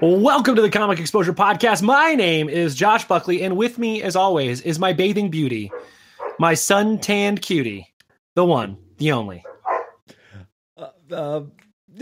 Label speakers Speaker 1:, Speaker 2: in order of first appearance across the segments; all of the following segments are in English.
Speaker 1: Welcome to the Comic Exposure Podcast. My name is Josh Buckley, and with me, as always, is my bathing beauty, my sun tanned cutie, the one, the only.
Speaker 2: uh,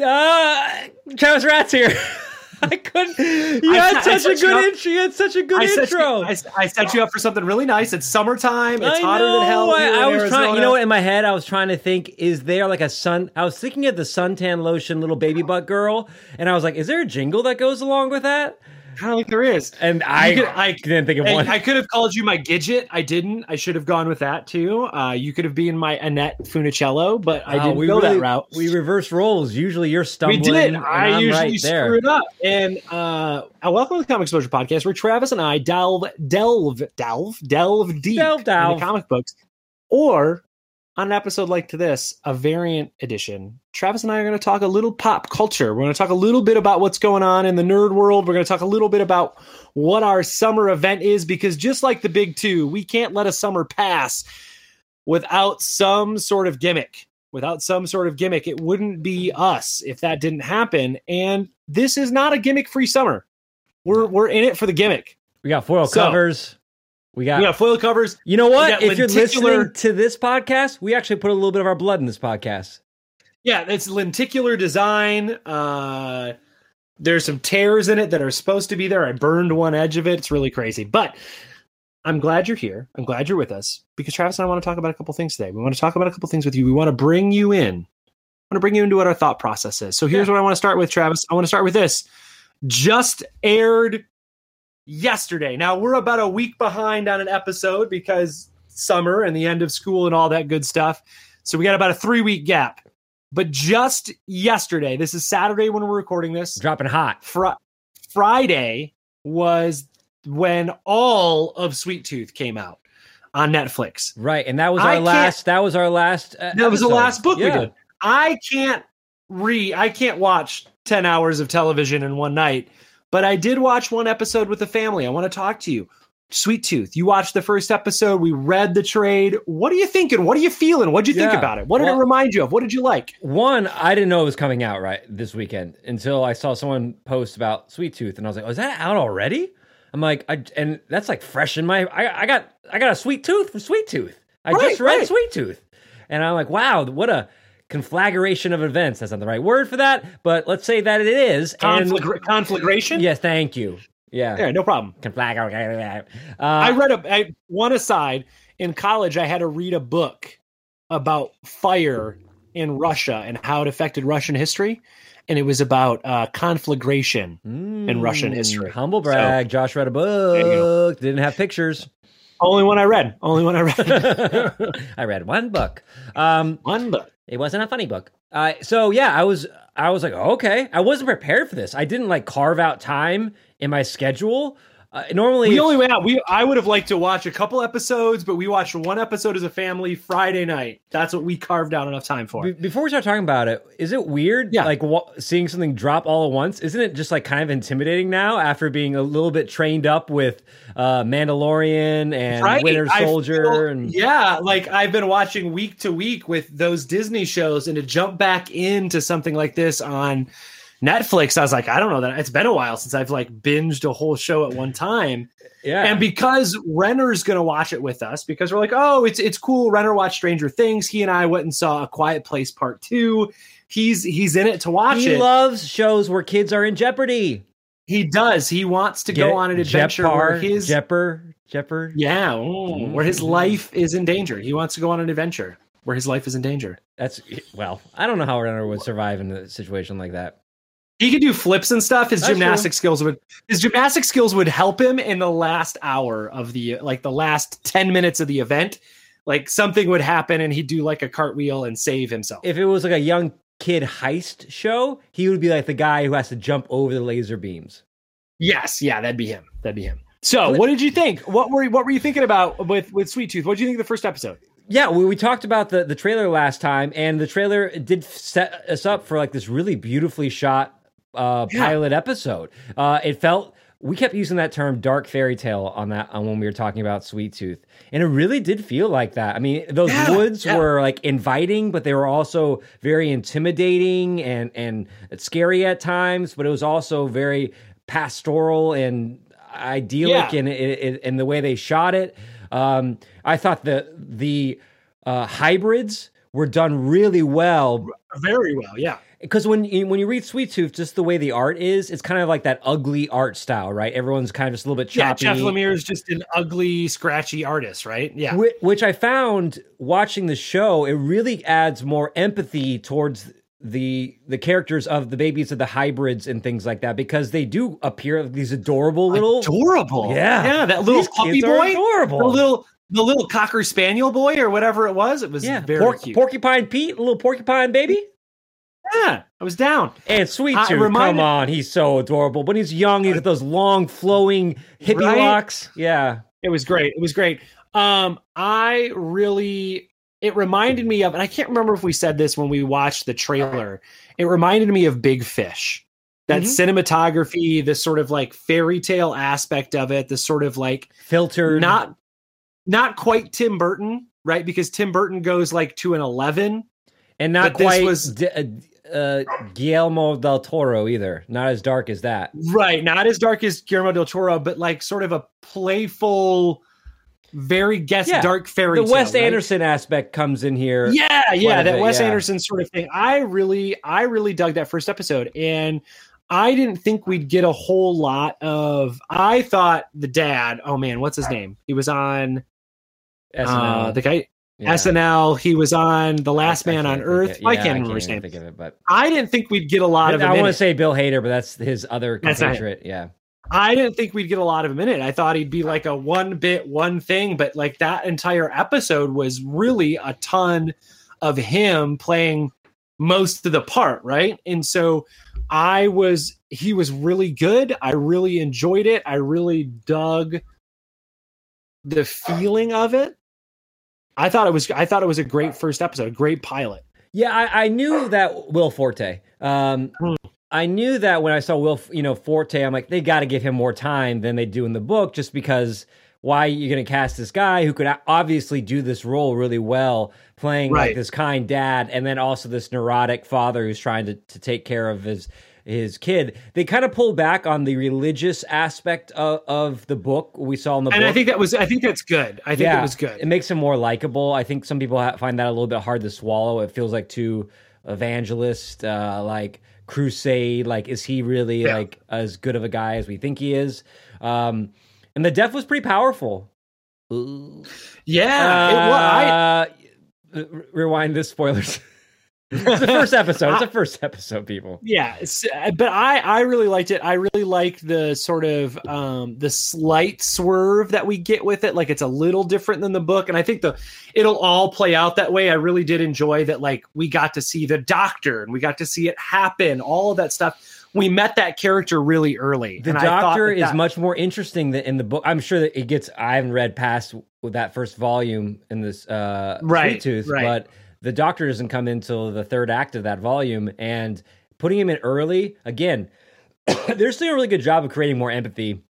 Speaker 2: uh, Travis Rat's here. I couldn't. You
Speaker 1: I-
Speaker 2: had
Speaker 1: I
Speaker 2: such a good intro. You had such a good
Speaker 1: I
Speaker 2: intro.
Speaker 1: you, I, I set you up for something really nice. It's summertime. It's hotter than hell.
Speaker 2: I,
Speaker 1: here in
Speaker 2: I was trying. You know what? In my head, I was trying to think: Is there like a sun? I was thinking of the suntan lotion little baby butt girl, and I was like, "Is there a jingle that goes along with that?"
Speaker 1: I don't think there is.
Speaker 2: And I,
Speaker 1: could- I-
Speaker 2: didn't think of one.
Speaker 1: I could have called you my Gidget. I didn't. I should have gone with that too. Uh, you could have been my Annette Funicello, but I didn't
Speaker 2: we
Speaker 1: go
Speaker 2: really-
Speaker 1: that route.
Speaker 2: We reverse roles. Usually, you're stumbling.
Speaker 1: We did.
Speaker 2: and
Speaker 1: I
Speaker 2: I'm
Speaker 1: usually
Speaker 2: right there.
Speaker 1: it up. And uh, uh, welcome to the Comic Exposure Podcast, where Travis and I delve, delve, delve, delve deep
Speaker 2: Delve, delve.
Speaker 1: into comic books. Or on an episode like to this, a variant edition, Travis and I are going to talk a little pop culture. We're going to talk a little bit about what's going on in the nerd world. We're going to talk a little bit about what our summer event is, because just like the big two, we can't let a summer pass without some sort of gimmick. Without some sort of gimmick, it wouldn't be us if that didn't happen. And this is not a gimmick-free summer. We're we're in it for the gimmick.
Speaker 2: We got foil
Speaker 1: So-
Speaker 2: covers. We got.
Speaker 1: We got foil covers.
Speaker 2: You know what? If you're listening to this podcast, we actually put a little bit of our blood in this podcast.
Speaker 1: Yeah, it's lenticular design. Uh, there's some tears in it that are supposed to be there. I burned one edge of it. It's really crazy. But I'm glad you're here. I'm glad you're with us because Travis and I want to talk about a couple things today. We want to talk about a couple things with you. We want to bring you in. I want to bring you into what our thought process is. So here's what I want to start with, Travis. I want to start with this. Just aired yesterday. Now we're about a week behind on an episode because summer and the end of school and all that good stuff. So we got about a three week gap. But just yesterday, this is Saturday when we're recording this.
Speaker 2: Dropping hot.
Speaker 1: Fri- Friday was when all of Sweet Tooth came out on Netflix.
Speaker 2: Right, and that was our
Speaker 1: can't-
Speaker 2: last. That was our last. Uh,
Speaker 1: That was the last book
Speaker 2: Yeah.
Speaker 1: we did. I can't re I can't watch 10 hours of television in one night, but I did watch one episode with the family. I want to talk to you. Sweet Tooth, you watched the first episode. We read the trade. What are you thinking? What are you feeling? What did you think about it? What did
Speaker 2: Well-
Speaker 1: it remind you of? What did you like?
Speaker 2: One, I didn't know it was coming out right this weekend until I saw someone post about Sweet Tooth, and I was like, "Oh, is that out already?" I'm like, I, and that's like fresh in my. I, I got I got a Sweet Tooth from Sweet Tooth. I
Speaker 1: Right,
Speaker 2: just read
Speaker 1: right.
Speaker 2: Sweet Tooth, and I'm like, wow, what a conflagration of events. That's not the right word for that, but let's say that it is. And-
Speaker 1: conflagration?
Speaker 2: Yes, thank you. Yeah,
Speaker 1: Yeah, no problem.
Speaker 2: conflagration. Uh,
Speaker 1: I read a I, one aside in college. I had to read a book about fire in Russia and how it affected Russian history, and it was about uh, conflagration. in Russian
Speaker 2: Mm,
Speaker 1: history.
Speaker 2: Humble brag. Josh read a book. Didn't have pictures.
Speaker 1: Only one I read. Only one I read.
Speaker 2: I read one book. Um,
Speaker 1: one book.
Speaker 2: it wasn't a funny book. Uh, so yeah, I was I was like, okay, I wasn't prepared for this. I didn't like carve out time in my schedule. Uh, normally,
Speaker 1: We only went out. We I would have liked to watch a couple episodes, but we watched one episode as a family Friday night. That's what we carved out enough time for.
Speaker 2: Be- before we start talking about it, is it weird?
Speaker 1: Yeah.
Speaker 2: Like wa- seeing something drop all at once. Isn't it just like kind of intimidating now after being a little bit trained up with uh, Mandalorian and Winter Soldier
Speaker 1: feel-
Speaker 2: and
Speaker 1: yeah, like I've been watching week to week with those Disney shows, and to jump back into something like this on Netflix, I was like, I don't know that it's been a while since I've like binged a whole show at one time.
Speaker 2: yeah.
Speaker 1: And because Renner's gonna watch it with us, because we're like, oh, it's it's cool. Renner watched Stranger Things. He and I went and saw A Quiet Place Part Two. He's he's in it to watch
Speaker 2: he
Speaker 1: it.
Speaker 2: loves shows where kids are in jeopardy.
Speaker 1: he does. He wants to
Speaker 2: Get
Speaker 1: go on an adventure where his
Speaker 2: Jepper, Jepper.
Speaker 1: yeah, ooh, where his
Speaker 2: Mhm.
Speaker 1: life is in danger. He wants to go on an adventure where his life is in danger.
Speaker 2: That's well, I don't know how Renner would survive in a situation like that.
Speaker 1: He could do flips and stuff. His
Speaker 2: That's
Speaker 1: gymnastic skills would his gymnastic skills would help him in the last hour of the like the last 10 minutes of the event. Like something would happen and he'd do like a cartwheel and save himself.
Speaker 2: If it was like a young kid heist show, he would be like the guy who has to jump over the laser beams.
Speaker 1: yes, yeah, that'd be him. That'd be him. So, what did you think? What were what were you thinking about with with Sweet Tooth? What did you think of the first episode?
Speaker 2: Yeah, we, we talked about the, the trailer last time, and the trailer did set us up for like this really beautifully shot uh,
Speaker 1: Yeah.
Speaker 2: pilot episode. Uh, it felt we kept using that term "dark fairy tale" on that on when we were talking about Sweet Tooth, and it really did feel like that. I mean, those
Speaker 1: Yeah,
Speaker 2: woods
Speaker 1: yeah.
Speaker 2: were like inviting, but they were also very intimidating and and scary at times. But it was also very pastoral and idyllic
Speaker 1: Yeah.
Speaker 2: in, in, in the way they shot it. Um, I thought the the uh, hybrids were done really well
Speaker 1: Very well, yeah.
Speaker 2: Because when you, when you read Sweet Tooth, just the way the art is, it's kind of like that ugly art style, right? Everyone's kind of just a little bit
Speaker 1: Yeah,
Speaker 2: choppy.
Speaker 1: Jeff Lemire is just an ugly, scratchy artist, right? Yeah.
Speaker 2: Whi- which I found watching the show, it really adds more empathy towards the the characters of the babies of the hybrids and things like that because they do appear like these adorable little
Speaker 1: adorable.
Speaker 2: Yeah.
Speaker 1: Yeah, that little
Speaker 2: These
Speaker 1: puppy boy.
Speaker 2: adorable.
Speaker 1: The little the little cocker spaniel boy or whatever it was. It was
Speaker 2: yeah,
Speaker 1: very
Speaker 2: Porc-
Speaker 1: cute.
Speaker 2: porcupine Pete, little porcupine baby.
Speaker 1: Yeah, I was down.
Speaker 2: And Sweet Tooth,
Speaker 1: reminded-
Speaker 2: come on, he's so adorable. When he's young, he's got those long, flowing hippie
Speaker 1: Right?
Speaker 2: locks. Yeah.
Speaker 1: It was great. It was great. Um, I really it reminded me of, and I can't remember if we said this when we watched the trailer. It reminded me of Big Fish. That
Speaker 2: Mhm.
Speaker 1: cinematography, the sort of like fairy tale aspect of it, the sort of like
Speaker 2: Filtered.
Speaker 1: not not quite Tim Burton, right? Because Tim Burton goes like to an eleven.
Speaker 2: and not
Speaker 1: but
Speaker 2: quite
Speaker 1: was-
Speaker 2: D- uh, Guillermo del Toro either. Not as dark as that.
Speaker 1: Right, not as dark as Guillermo del Toro, but like sort of a playful, very guess
Speaker 2: Yeah,
Speaker 1: dark fairy
Speaker 2: The
Speaker 1: tale.
Speaker 2: Wes
Speaker 1: right?
Speaker 2: Anderson aspect comes in here.
Speaker 1: Yeah, yeah, that
Speaker 2: bit,
Speaker 1: Wes
Speaker 2: yeah.
Speaker 1: Anderson sort of thing. I really, I really dug that first episode, and I didn't think we'd get a whole lot of. I thought the dad. Oh man, what's his name? He was on uh, the guy
Speaker 2: Yeah.
Speaker 1: SNL. He was on The Last
Speaker 2: I- I
Speaker 1: Man on
Speaker 2: can't
Speaker 1: Earth.
Speaker 2: think
Speaker 1: I can't remember his
Speaker 2: even
Speaker 1: name.
Speaker 2: Think of it, but
Speaker 1: I didn't think we'd get a lot of.
Speaker 2: I want to say Bill Hader, but that's his other
Speaker 1: That's not him.
Speaker 2: compatriot. Yeah.
Speaker 1: I didn't think we'd get a lot of him in it. I thought he'd be like a one bit, one thing, but like that entire episode was really a ton of him playing most of the part, right? And so I was, he was really good. I really enjoyed it. I really dug the feeling of it. I thought it was, I thought it was a great first episode, a great pilot.
Speaker 2: Yeah, I, I knew that Will Forte. Um,
Speaker 1: Hmm.
Speaker 2: I knew that when I saw Will, you know, Forte, I'm like, they got to give him more time than they do in the book, just because why are you're going to cast this guy who could obviously do this role really well, playing like this kind dad, and then also this neurotic father who's trying to, to take care of his his kid. They kind of pulled back on the religious aspect of, of the book we saw in the
Speaker 1: And
Speaker 2: book.
Speaker 1: I think that was, I think that's good. I think it was good.
Speaker 2: It makes him more likable. I think some people find that a little bit hard to swallow. It feels like too evangelist, uh, like crusade. Like, is he really
Speaker 1: Yeah.
Speaker 2: like as good of a guy as we think he is? Um, and the death was pretty powerful.
Speaker 1: yeah. it was, I,
Speaker 2: Uh, re- rewind this spoilers. it's the first episode. It's the first episode, people.
Speaker 1: yeah uh, but i i really liked it i really like the sort of um the slight swerve that we get with it like it's a little different than the book and i think the it'll all play out that way i really did enjoy that like we got to see the doctor and we got to see it happen all of that stuff we met that character really early
Speaker 2: The
Speaker 1: and I
Speaker 2: Doctor
Speaker 1: that
Speaker 2: is
Speaker 1: that-
Speaker 2: much more interesting than in the book. I'm sure that it gets. I haven't read past that first volume in this uh,
Speaker 1: Right,
Speaker 2: Sweet Tooth,
Speaker 1: right.
Speaker 2: but the Doctor doesn't come until the third act of that volume, and putting him in early again. they're doing a really good job of creating more empathy.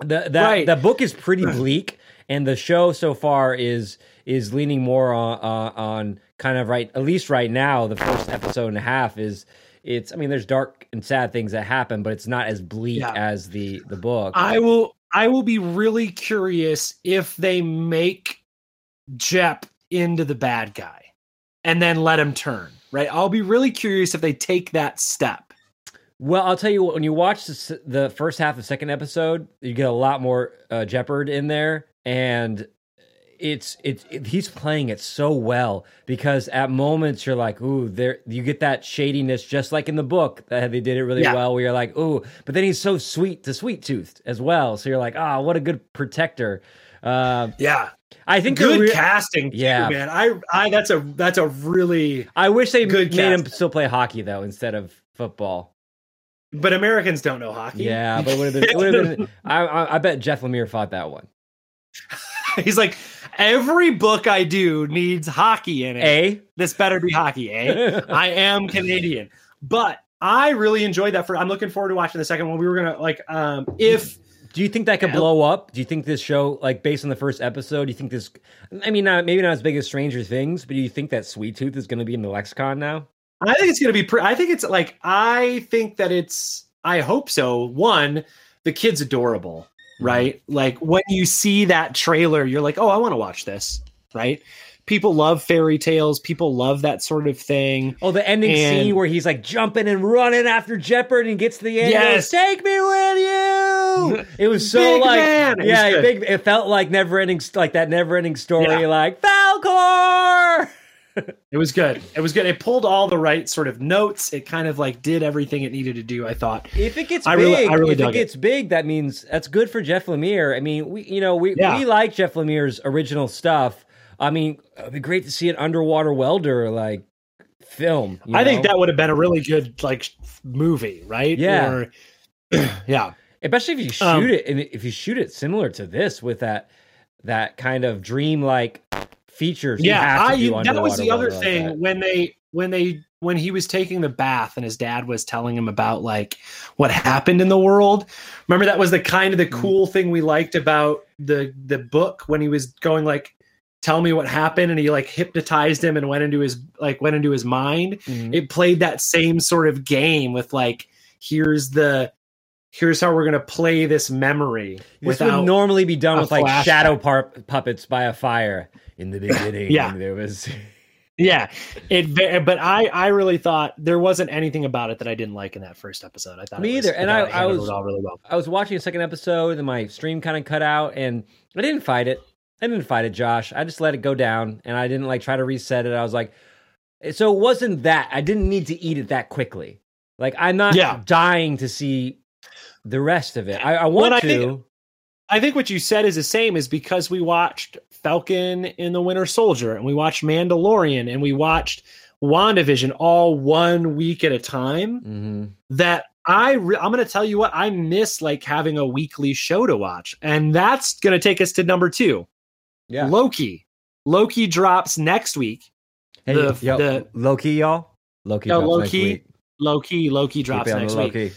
Speaker 2: The that
Speaker 1: Right.
Speaker 2: the book is pretty bleak, and the show so far is is leaning more on, on on kind of right. At least right now, the first episode and a half is it's. I mean, there's dark and sad things that happen, but it's not as bleak
Speaker 1: Yeah.
Speaker 2: as the the book.
Speaker 1: I will I will be really curious if they make Jep into the bad guy and then let him turn. Right? I'll be really curious if they take that step.
Speaker 2: Well, I'll tell you what. When you watch the, the first half of the second episode, you get a lot more uh, Jepperd in there, and it's it's it, he's playing it so well because at moments you're like, ooh, there you get that shadiness just like in the book that they did it really
Speaker 1: Yeah.
Speaker 2: well. Where you're like, ooh, but then he's so sweet to sweet toothed as well. So you're like, ah, what a good protector. Uh,
Speaker 1: Yeah.
Speaker 2: I think
Speaker 1: Good
Speaker 2: re-
Speaker 1: casting too,
Speaker 2: Yeah.
Speaker 1: man. I I that's a that's a really
Speaker 2: I wish they
Speaker 1: Good
Speaker 2: made him still play hockey though instead of football.
Speaker 1: but Americans don't know hockey.
Speaker 2: Yeah, but it would have been. It would have been. I, I, I bet Jeff Lemire fought that one.
Speaker 1: He's like, every book I do needs hockey in it.
Speaker 2: A.
Speaker 1: This better be hockey, eh? I am Canadian. But I really enjoyed that for I'm looking forward to watching the second one. We were gonna like um if
Speaker 2: Do you think that could
Speaker 1: Yeah.
Speaker 2: blow up? Do you think this show, like based on the first episode, do you think this? I mean, not, maybe not as big as Stranger Things, but do you think that Sweet Tooth is going to be in the lexicon now?
Speaker 1: I think it's gonna be pre- I think it's like I think that it's I hope so. One, the kid's adorable, mm-hmm. right? Like when you see that trailer, you're like, oh, I want to watch this, right? People love fairy tales. People love that sort of thing.
Speaker 2: Oh, the ending
Speaker 1: And-
Speaker 2: scene where he's like jumping and running after Jepperd and gets to the end.
Speaker 1: Yes.
Speaker 2: goes, take me with you. It was so
Speaker 1: Big
Speaker 2: like,
Speaker 1: man.
Speaker 2: Yeah,
Speaker 1: good.
Speaker 2: big. It felt like never ending, like that never ending story.
Speaker 1: Yeah.
Speaker 2: Like Falkor.
Speaker 1: It was good. It was good. It pulled all the right sort of notes. It kind of like did everything it needed to do. I thought.
Speaker 2: If it gets
Speaker 1: I
Speaker 2: big,
Speaker 1: really- I really
Speaker 2: if it
Speaker 1: dug it.
Speaker 2: gets big, that means that's good for Jeff Lemire. I mean, we you know we
Speaker 1: Yeah.
Speaker 2: we like Jeff Lemire's original stuff. I mean, it'd be great to see an underwater welder like film. you
Speaker 1: I think that would have been a really good like movie, right?
Speaker 2: Yeah.
Speaker 1: Or, yeah.
Speaker 2: Especially if you shoot
Speaker 1: Um,
Speaker 2: it and if you shoot it similar to this with that that kind of dream like features.
Speaker 1: yeah, I that was the other
Speaker 2: like
Speaker 1: thing when they when they when he was taking the bath and his dad was telling him about like what happened in the world. Remember that was the kind of the
Speaker 2: Mm-hmm.
Speaker 1: cool thing we liked about the the book when he was going like tell me what happened and he like hypnotized him and went into his like went into his mind.
Speaker 2: Mhm.
Speaker 1: It played that same sort of game with like here's the here's how we're going to play this memory
Speaker 2: This would normally be done with like
Speaker 1: flashback.
Speaker 2: shadow par- puppets by a fire in the beginning.
Speaker 1: Yeah.
Speaker 2: there was.
Speaker 1: Yeah, it. But I, I really thought there wasn't anything about it that I didn't like in that first episode. I thought
Speaker 2: Me
Speaker 1: it was,
Speaker 2: either, and I- I was-
Speaker 1: all really well.
Speaker 2: I was watching a second episode and my stream kind of cut out and I didn't fight it. I didn't fight it, Josh. I just let it go down and I didn't like try to reset it. I was like, so it wasn't that. I didn't need to eat it that quickly. Like I'm not
Speaker 1: Yeah.
Speaker 2: dying to see the rest of it. I, I want
Speaker 1: I
Speaker 2: to.
Speaker 1: think- I think what you said is the same is because we watched Falcon in the Winter Soldier and we watched Mandalorian and we watched WandaVision all one week at a time.
Speaker 2: Mhm.
Speaker 1: That I re- I'm going to tell you what I miss like having a weekly show to watch, and that's going to take us to number two,
Speaker 2: Yeah.
Speaker 1: Loki. Loki drops next week.
Speaker 2: Hey,
Speaker 1: the-
Speaker 2: yo,
Speaker 1: the-
Speaker 2: Loki, y'all. Loki.
Speaker 1: No,
Speaker 2: drops next
Speaker 1: Loki
Speaker 2: week.
Speaker 1: Loki. Loki drops
Speaker 2: it on the
Speaker 1: next week.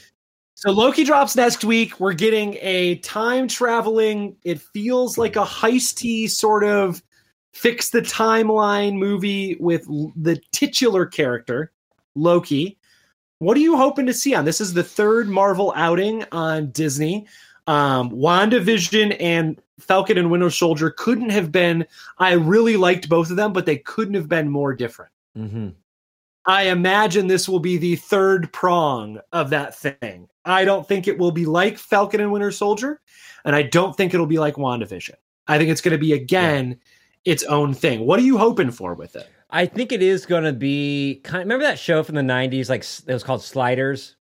Speaker 1: So Loki drops next week. We're getting a time traveling. It feels like a heisty sort of fix the timeline movie with the titular character Loki. What are you hoping to see on this? Is the third Marvel outing on Disney. Um, WandaVision and Falcon and Winter Soldier couldn't have been. I really liked both of them, but they couldn't have been more different.
Speaker 2: hmm
Speaker 1: I imagine this will be the third prong of that thing. I don't think it will be like Falcon and Winter Soldier, and I don't think it'll be like WandaVision. I think it's going to be again its own thing. What are you hoping for with it?
Speaker 2: I think it is going to be kind. Remember that show from the '90s? Like it was called Sliders.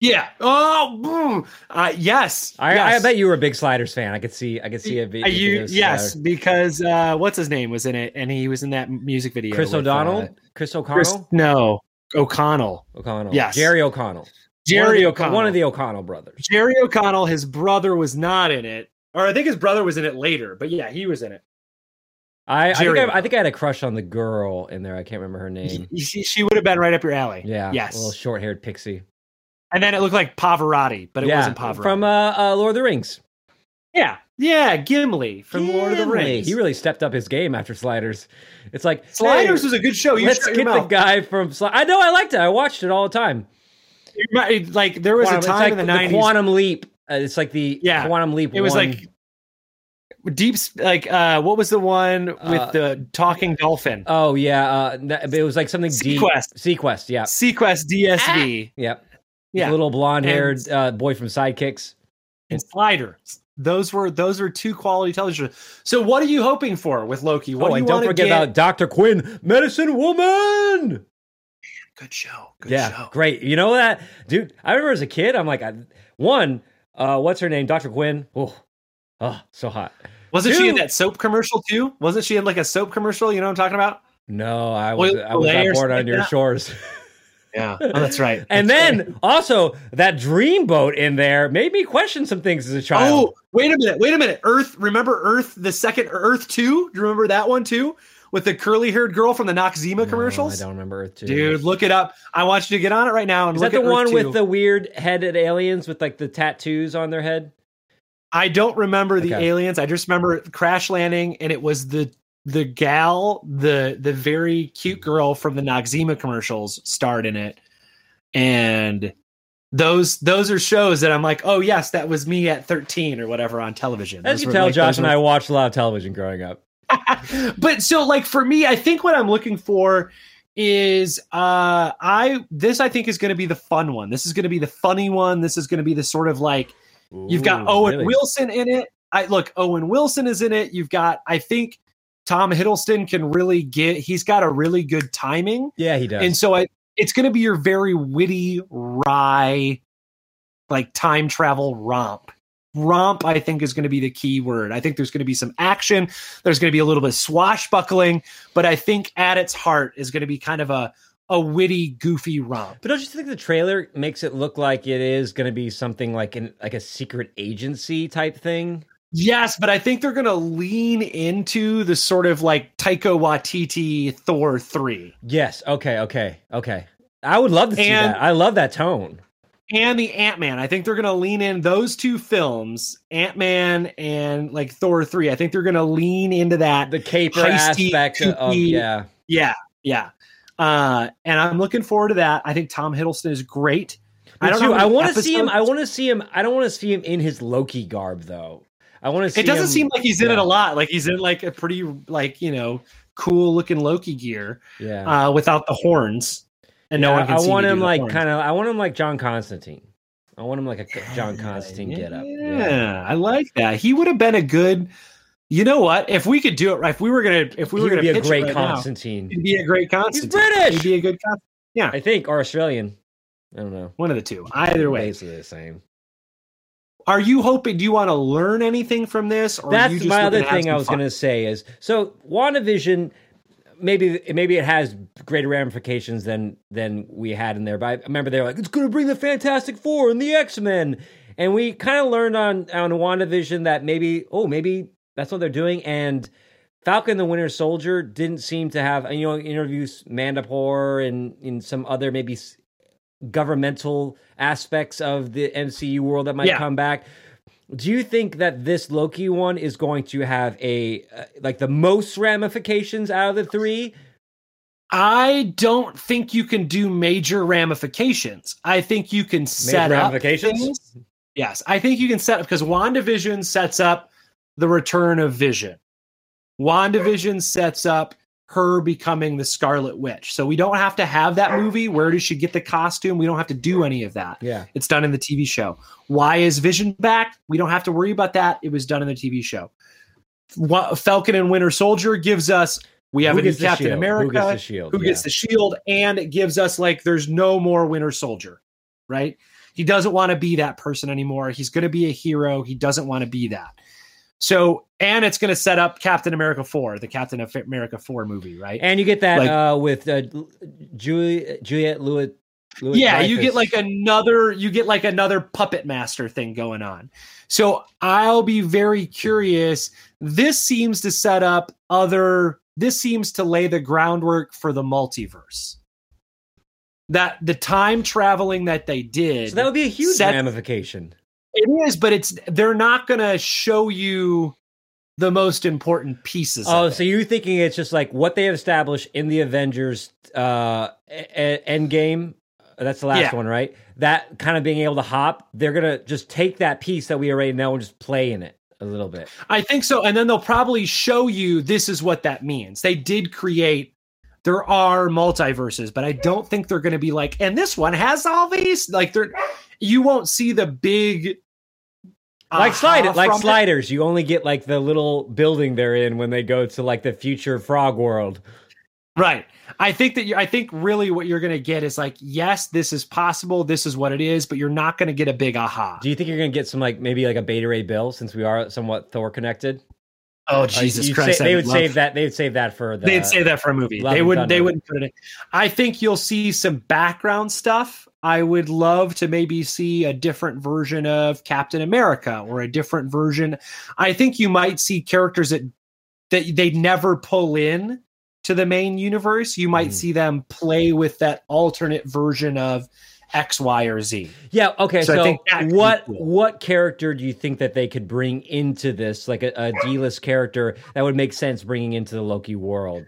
Speaker 1: Yeah. Oh, boom. Uh, yes.
Speaker 2: I,
Speaker 1: yes.
Speaker 2: I bet you were a big Sliders fan. I could see. I could see a.
Speaker 1: Uh, you, yes, because uh, what's his name was in it, and he was in that music video.
Speaker 2: Chris
Speaker 1: with,
Speaker 2: O'Donnell.
Speaker 1: uh,
Speaker 2: Chris O'Connell.
Speaker 1: Chris, no, O'Connell.
Speaker 2: O'Connell.
Speaker 1: Yes.
Speaker 2: Jerry O'Connell.
Speaker 1: Jerry
Speaker 2: one the,
Speaker 1: O'Connell.
Speaker 2: One of the O'Connell brothers.
Speaker 1: Jerry O'Connell. His brother was not in it, or I think his brother was in it later. But yeah, he was in it.
Speaker 2: I, I think I, I think I had a crush on the girl in there. I can't remember her name.
Speaker 1: She, she would have been right up your alley.
Speaker 2: Yeah.
Speaker 1: Yes.
Speaker 2: A little short-haired pixie.
Speaker 1: And then it looked like Pavarotti, but it
Speaker 2: yeah.
Speaker 1: wasn't Pavarotti.
Speaker 2: From uh, uh, Lord of the Rings.
Speaker 1: Yeah, yeah, Gimli from Lord of the Rings.
Speaker 2: He really stepped up his game after Sliders. It's like
Speaker 1: Sliders
Speaker 2: hey,
Speaker 1: was a good show. You
Speaker 2: let's get the guy from. Sli- I know. I liked it. I watched it all the time.
Speaker 1: Like there was
Speaker 2: Quantum-
Speaker 1: a time
Speaker 2: like
Speaker 1: in the nineties.
Speaker 2: Quantum Leap. Uh, it's like the
Speaker 1: Yeah.
Speaker 2: Quantum Leap.
Speaker 1: It was
Speaker 2: one.
Speaker 1: like deep. Like uh, what was the one with
Speaker 2: Uh,
Speaker 1: the talking dolphin?
Speaker 2: Oh yeah, uh, it was like something deep.
Speaker 1: SeaQuest.
Speaker 2: SeaQuest, yeah,
Speaker 1: SeaQuest DSV.
Speaker 2: yep.
Speaker 1: Yeah,
Speaker 2: little blonde-haired uh, boy from Sidekicks.
Speaker 1: and Sliders. Those were those were two quality television. So what are you hoping for with Loki? What
Speaker 2: oh,
Speaker 1: do
Speaker 2: and don't forget
Speaker 1: get?
Speaker 2: about Doctor Quinn, Medicine Woman.
Speaker 1: good show. Good
Speaker 2: yeah,
Speaker 1: show.
Speaker 2: great. You know that, dude? I remember as a kid, I'm like, I, one, uh, what's her name? Doctor Quinn. Oh, oh, so hot.
Speaker 1: Wasn't she in that soap commercial too? Wasn't she in like a soap commercial? You know what I'm talking about?
Speaker 2: No, I was
Speaker 1: Oil
Speaker 2: I was not born on your shores.
Speaker 1: Yeah, oh, that's right.
Speaker 2: And then
Speaker 1: right.
Speaker 2: also that dream boat in there made me question some things as a child.
Speaker 1: oh, wait a minute, wait a minute. Earth, remember Earth, the second Earth two? Do you remember that one too? With the curly-haired girl from the Noxzema
Speaker 2: No,
Speaker 1: commercials.
Speaker 2: I don't remember Earth 2.
Speaker 1: Dude, look it up. I want you to get on it right now and
Speaker 2: Is
Speaker 1: look
Speaker 2: that the
Speaker 1: Earth
Speaker 2: one
Speaker 1: 2.
Speaker 2: with the weird headed aliens with like the tattoos on their head?
Speaker 1: I don't remember the
Speaker 2: Okay.
Speaker 1: aliens. I just remember crash landing, and it was the the gal, the the very cute girl from the Noxzema commercials starred in it, and those those are shows that I'm like, oh yes, that was me at 13 or whatever on television.
Speaker 2: As
Speaker 1: Those
Speaker 2: you
Speaker 1: were,
Speaker 2: tell,
Speaker 1: like,
Speaker 2: Josh and
Speaker 1: were-
Speaker 2: I watched a lot of television growing up.
Speaker 1: but so like for me, I think what I'm looking for is uh I this I think is going to be the fun one. This is going to be the funny one. This is going to be the sort of like You've got Owen
Speaker 2: really?
Speaker 1: Wilson in it. I look, Owen Wilson is in it. You've got, I think Tom Hiddleston can really get. He's got a really good timing,
Speaker 2: Yeah, he does.
Speaker 1: and so I. It's going to be your very witty, wry, like time travel romp. Romp, I think, is going to be the key word. I think there's going to be some action. There's going to be a little bit of swashbuckling, but I think at its heart is going to be kind of a a witty, goofy romp.
Speaker 2: But don't you think the trailer makes it look like it is going to be something like an like a secret agency type thing?
Speaker 1: Yes, but I think they're going to lean into the sort of like Taika Waititi Thor 3
Speaker 2: Yes. Okay. Okay. Okay. I would love to see
Speaker 1: And-
Speaker 2: that. I love that tone.
Speaker 1: and the Ant-Man. I think they're going to lean in those two films, Ant-Man and like Thor 3. I think they're going to lean into that.
Speaker 2: The caper
Speaker 1: Heisty,
Speaker 2: aspect of yeah.
Speaker 1: yeah, yeah. Uh and I'm looking forward to that. I think Tom Hiddleston is great.
Speaker 2: Me
Speaker 1: I don't
Speaker 2: too.
Speaker 1: know.
Speaker 2: I want to see him. I want to see him. I don't want to see him in his Loki garb though. I want to see.
Speaker 1: It doesn't
Speaker 2: him-
Speaker 1: seem like he's in it a lot. Like he's in like a pretty like, you know, cool looking Loki gear
Speaker 2: Yeah.
Speaker 1: uh without the horns. And no one can
Speaker 2: I want him like kind of. I want him like John Constantine. I want him like a John Constantine
Speaker 1: yeah,
Speaker 2: get up.
Speaker 1: Yeah, I like that. He would have been a good. You know what? If we could do it right, if we were gonna, if we
Speaker 2: he
Speaker 1: were gonna
Speaker 2: be a great
Speaker 1: right now,
Speaker 2: Constantine.
Speaker 1: he'd be a great Constantine.
Speaker 2: He's British!
Speaker 1: He'd be a good Yeah,
Speaker 2: I think or Australian. I don't know.
Speaker 1: one of the two. Either way,
Speaker 2: Basically the same.
Speaker 1: Are you hoping? Do you want to learn anything from this? Or are you
Speaker 2: That's my other thing I was going to say is so WandaVision maybe maybe it has greater ramifications than than we had in there. But I remember they were like, it's going to bring the Fantastic Four and the X Men, and we kind of learned on on WandaVision that maybe oh maybe that's what they're doing and. Falcon the Winter Soldier didn't seem to have, you know, interviews Mandapore and in some other maybe governmental aspects of the MCU world that might
Speaker 1: Yeah.
Speaker 2: come back. Do you think that this Loki one is going to have a uh, like the most ramifications out of the three?
Speaker 1: I don't think you can do major ramifications. I think you can set up
Speaker 2: ramifications?
Speaker 1: things. Yes, I think you can set up because WandaVision sets up the return of Vision. WandaVision sets up her becoming the Scarlet Witch. So we don't have to have that movie. Where does she get the costume? We don't have to do any of that.
Speaker 2: Yeah.
Speaker 1: It's done in the TV show. Why is Vision back? We don't have to worry about that. It was done in the TV show. Falcon and Winter Soldier gives us we have
Speaker 2: Who
Speaker 1: a new Captain
Speaker 2: shield?
Speaker 1: America
Speaker 2: Who gets the shield?
Speaker 1: who
Speaker 2: Yeah.
Speaker 1: gets the shield and it gives us like there's no more winter soldier right he doesn't want to be that person anymore he's going to be a hero he doesn't want to be that so and it's going to set up captain america 4 the captain america 4 movie right
Speaker 2: And you get that
Speaker 1: Like-
Speaker 2: uh, with uh, Julie, Juliet Lewis. Lewis
Speaker 1: yeah you get like another you get like another puppet master thing going on so i'll be very curious this seems to set up other this seems to lay the groundwork for the multiverse that the time traveling that they did
Speaker 2: So that would be a huge
Speaker 1: set-
Speaker 2: ramification.
Speaker 1: It is but it's they're not going to show you the most important pieces
Speaker 2: Oh, so you're thinking it's just like what they have established in the Avengers uh, e- e- Endgame? That's the last
Speaker 1: Yeah.
Speaker 2: one, right? That kind of being able to hop, they're gonna just take that piece that we already know and just play in it a little bit.
Speaker 1: I think so. And then they'll probably show you this is what that means. They did create, there are multiverses, but I don't think they're going to be like, and this one has all these. Like, they're, you won't see the big.
Speaker 2: Like
Speaker 1: aha
Speaker 2: slide, like
Speaker 1: from it.
Speaker 2: sliders, you only get like the little building they're in when they go to like the future frog world.
Speaker 1: Right. I think that you, I think really what you're going to get is like, yes, this is possible. This is what it is, but you're not going to get a big aha.
Speaker 2: Do you think you're gonna get some like maybe like a Beta Ray Bill since we are somewhat Thor connected?
Speaker 1: Oh
Speaker 2: Uh,
Speaker 1: Jesus
Speaker 2: you'd
Speaker 1: Christ!
Speaker 2: say- they would
Speaker 1: love-
Speaker 2: save that. They would save that for the.
Speaker 1: They'd save that for a movie. They wouldn't. They wouldn't put it. In. I think you'll see some background stuff. I would love to maybe see a different version of Captain America or a different version. I think you might see characters that that they never pull in to the main universe. You might
Speaker 2: Mhm.
Speaker 1: see them play with that alternate version of X, Y, or Z.
Speaker 2: Yeah. Okay.
Speaker 1: So
Speaker 2: So,
Speaker 1: I think that could be
Speaker 2: what
Speaker 1: cool.
Speaker 2: what character do you think that they could bring into this, like a, a D-list character that would make sense bringing into the Loki world?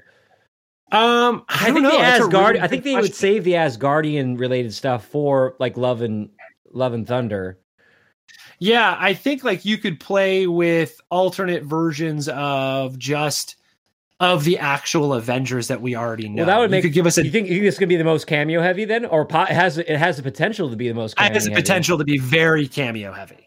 Speaker 1: Um, I,
Speaker 2: I, think
Speaker 1: know.
Speaker 2: the
Speaker 1: That's
Speaker 2: Asgard.
Speaker 1: really
Speaker 2: I think they would save the Asgardian related stuff for like Love and Love and Thunder.
Speaker 1: Yeah, I think like you could play with alternate versions of just of the actual Avengers that we already know.
Speaker 2: Well, that would
Speaker 1: You
Speaker 2: make
Speaker 1: could give us a
Speaker 2: You think, you think this is gonna be the most cameo heavy then, or po- has it has the potential to be the most?
Speaker 1: it has the potential to be very cameo heavy.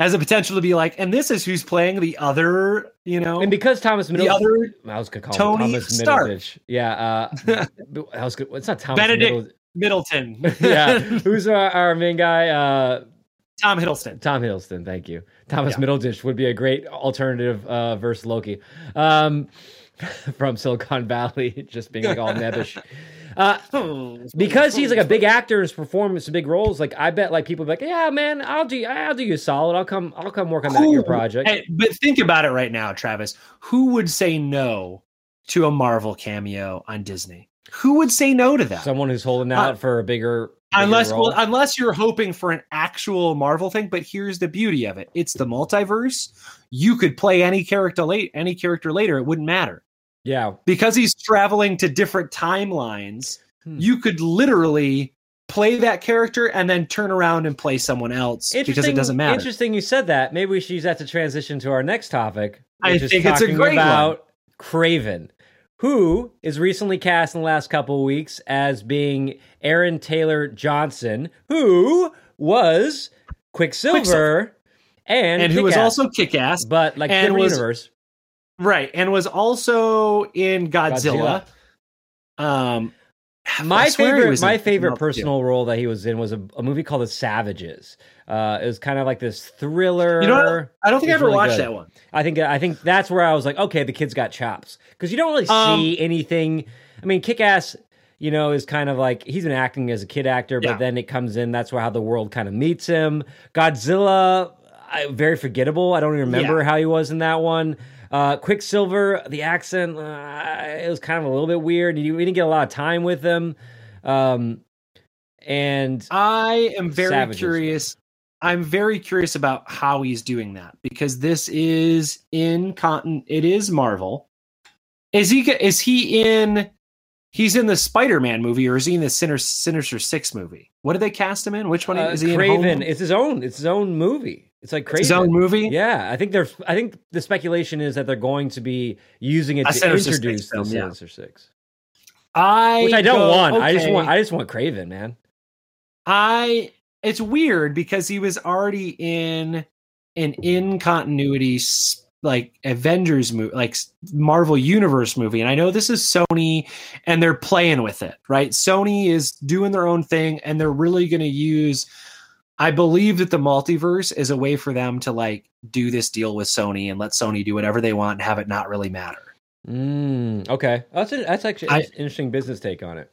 Speaker 1: Has a potential to be like, and this is who's playing the other, you know,
Speaker 2: And because Thomas
Speaker 1: the
Speaker 2: Middleton,
Speaker 1: other
Speaker 2: I was gonna call
Speaker 1: Tony
Speaker 2: him Thomas
Speaker 1: Stark.
Speaker 2: Middleditch. Yeah, uh, I was. Good. It's not Thomas
Speaker 1: Benedict
Speaker 2: Middle-
Speaker 1: Middleton.
Speaker 2: yeah, who's our, our main guy? Uh,
Speaker 1: Tom Hiddleston.
Speaker 2: Tom Hiddleston. Thank you. Thomas
Speaker 1: Yeah.
Speaker 2: Middleditch would be a great alternative uh, versus Loki um, from Silicon Valley, just being like all nebbish. Uh, because he's like a big actor his performance in big roles, like I bet like people be like, yeah, man, I'll do, I'll do you solid. I'll come, I'll come work on that your project.
Speaker 1: Hey, but think about it right now, Travis. Who would say no to a Marvel cameo on Disney? Who would say no to that?
Speaker 2: Someone who's holding out for a bigger, bigger
Speaker 1: unless well, unless you're hoping for an actual Marvel thing. But here's the beauty of it: it's the multiverse. You could play any character late, any character later. It wouldn't matter
Speaker 2: yeah,
Speaker 1: because he's traveling to different timelines.
Speaker 2: Hmm.
Speaker 1: You could literally play that character and then turn around and play someone else because it doesn't matter.
Speaker 2: Interesting, you said that. Maybe we should use that to transition to our next topic.
Speaker 1: I think it's a great one.
Speaker 2: about Kraven, who is recently cast in the last couple of weeks as being Aaron Taylor Johnson, who was Quicksilver,
Speaker 1: Quicksilver.
Speaker 2: and
Speaker 1: and who was also kick ass,
Speaker 2: but like
Speaker 1: and
Speaker 2: different
Speaker 1: was-
Speaker 2: universe.
Speaker 1: Right? And was also in Godzilla. Um,
Speaker 2: My favorite, my favorite
Speaker 1: else, too.
Speaker 2: personal role that he was in was a, a movie called The Savages. Uh, it was kind of like this thriller.
Speaker 1: You know? I don't think I ever
Speaker 2: really
Speaker 1: watched
Speaker 2: good.
Speaker 1: that one.
Speaker 2: I think I think that's where I was like, okay, the kid's got chops because you don't really
Speaker 1: Um,
Speaker 2: see anything. I mean, Kick Ass, you know, is kind of like he's been acting as a kid actor, but
Speaker 1: Yeah.
Speaker 2: then it comes in. That's where how the world kind of meets him. Godzilla, I, very forgettable. I don't even remember how he was in that one. Uh, Quicksilver, the accent, uh, it was kind of a little bit weird. We didn't get a lot of time with him. Um, and
Speaker 1: I am very
Speaker 2: Savages.
Speaker 1: curious. I'm very curious about how he's doing that because this is in cotton. It is Marvel. Is he? Is he in? He's in the Spider-Man movie, or is he in the Sinister, Sinister Six movie? What did they cast him in? Which one
Speaker 2: uh,
Speaker 1: is he
Speaker 2: Kraven,
Speaker 1: in? Home?
Speaker 2: it's his own. It's his own movie. It's like
Speaker 1: It's his own movie.
Speaker 2: Yeah, I think there's. I think the speculation is that they're going to be using it to
Speaker 1: Sinister
Speaker 2: introduce the
Speaker 1: film, yeah.
Speaker 2: Six,
Speaker 1: I
Speaker 2: which I don't
Speaker 1: go,
Speaker 2: want. I just want. I just want Kraven, man.
Speaker 1: I it's weird because he was already in an in continuity like Avengers movie, like Marvel Universe movie, and I know this is Sony, and they're playing with it, right? Sony is doing their own thing, and they're really going to use. I believe that the multiverse is a way for them to like do this deal with Sony and let Sony do whatever they want and have it not really matter.
Speaker 2: Mm, okay, that's a, that's actually
Speaker 1: I-
Speaker 2: an interesting business take on it.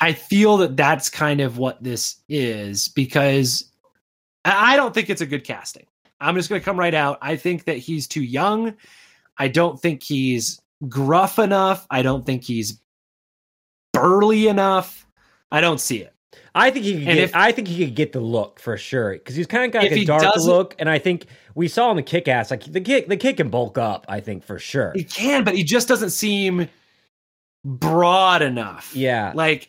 Speaker 1: I feel that that's kind of what this is because I I don't think it's a good casting. I'm just going to come right out. I think that he's too young. I don't think he's gruff enough. I don't think he's burly enough. I don't see it.
Speaker 2: I think he could
Speaker 1: And
Speaker 2: get.
Speaker 1: if-
Speaker 2: I think he could get the look for sure because he's kind of got like a dark look, and I think we saw him the kick ass. Like the kick, the kick can bulk up. I think for sure.
Speaker 1: He can, but he just doesn't seem broad enough.
Speaker 2: Yeah,
Speaker 1: Like,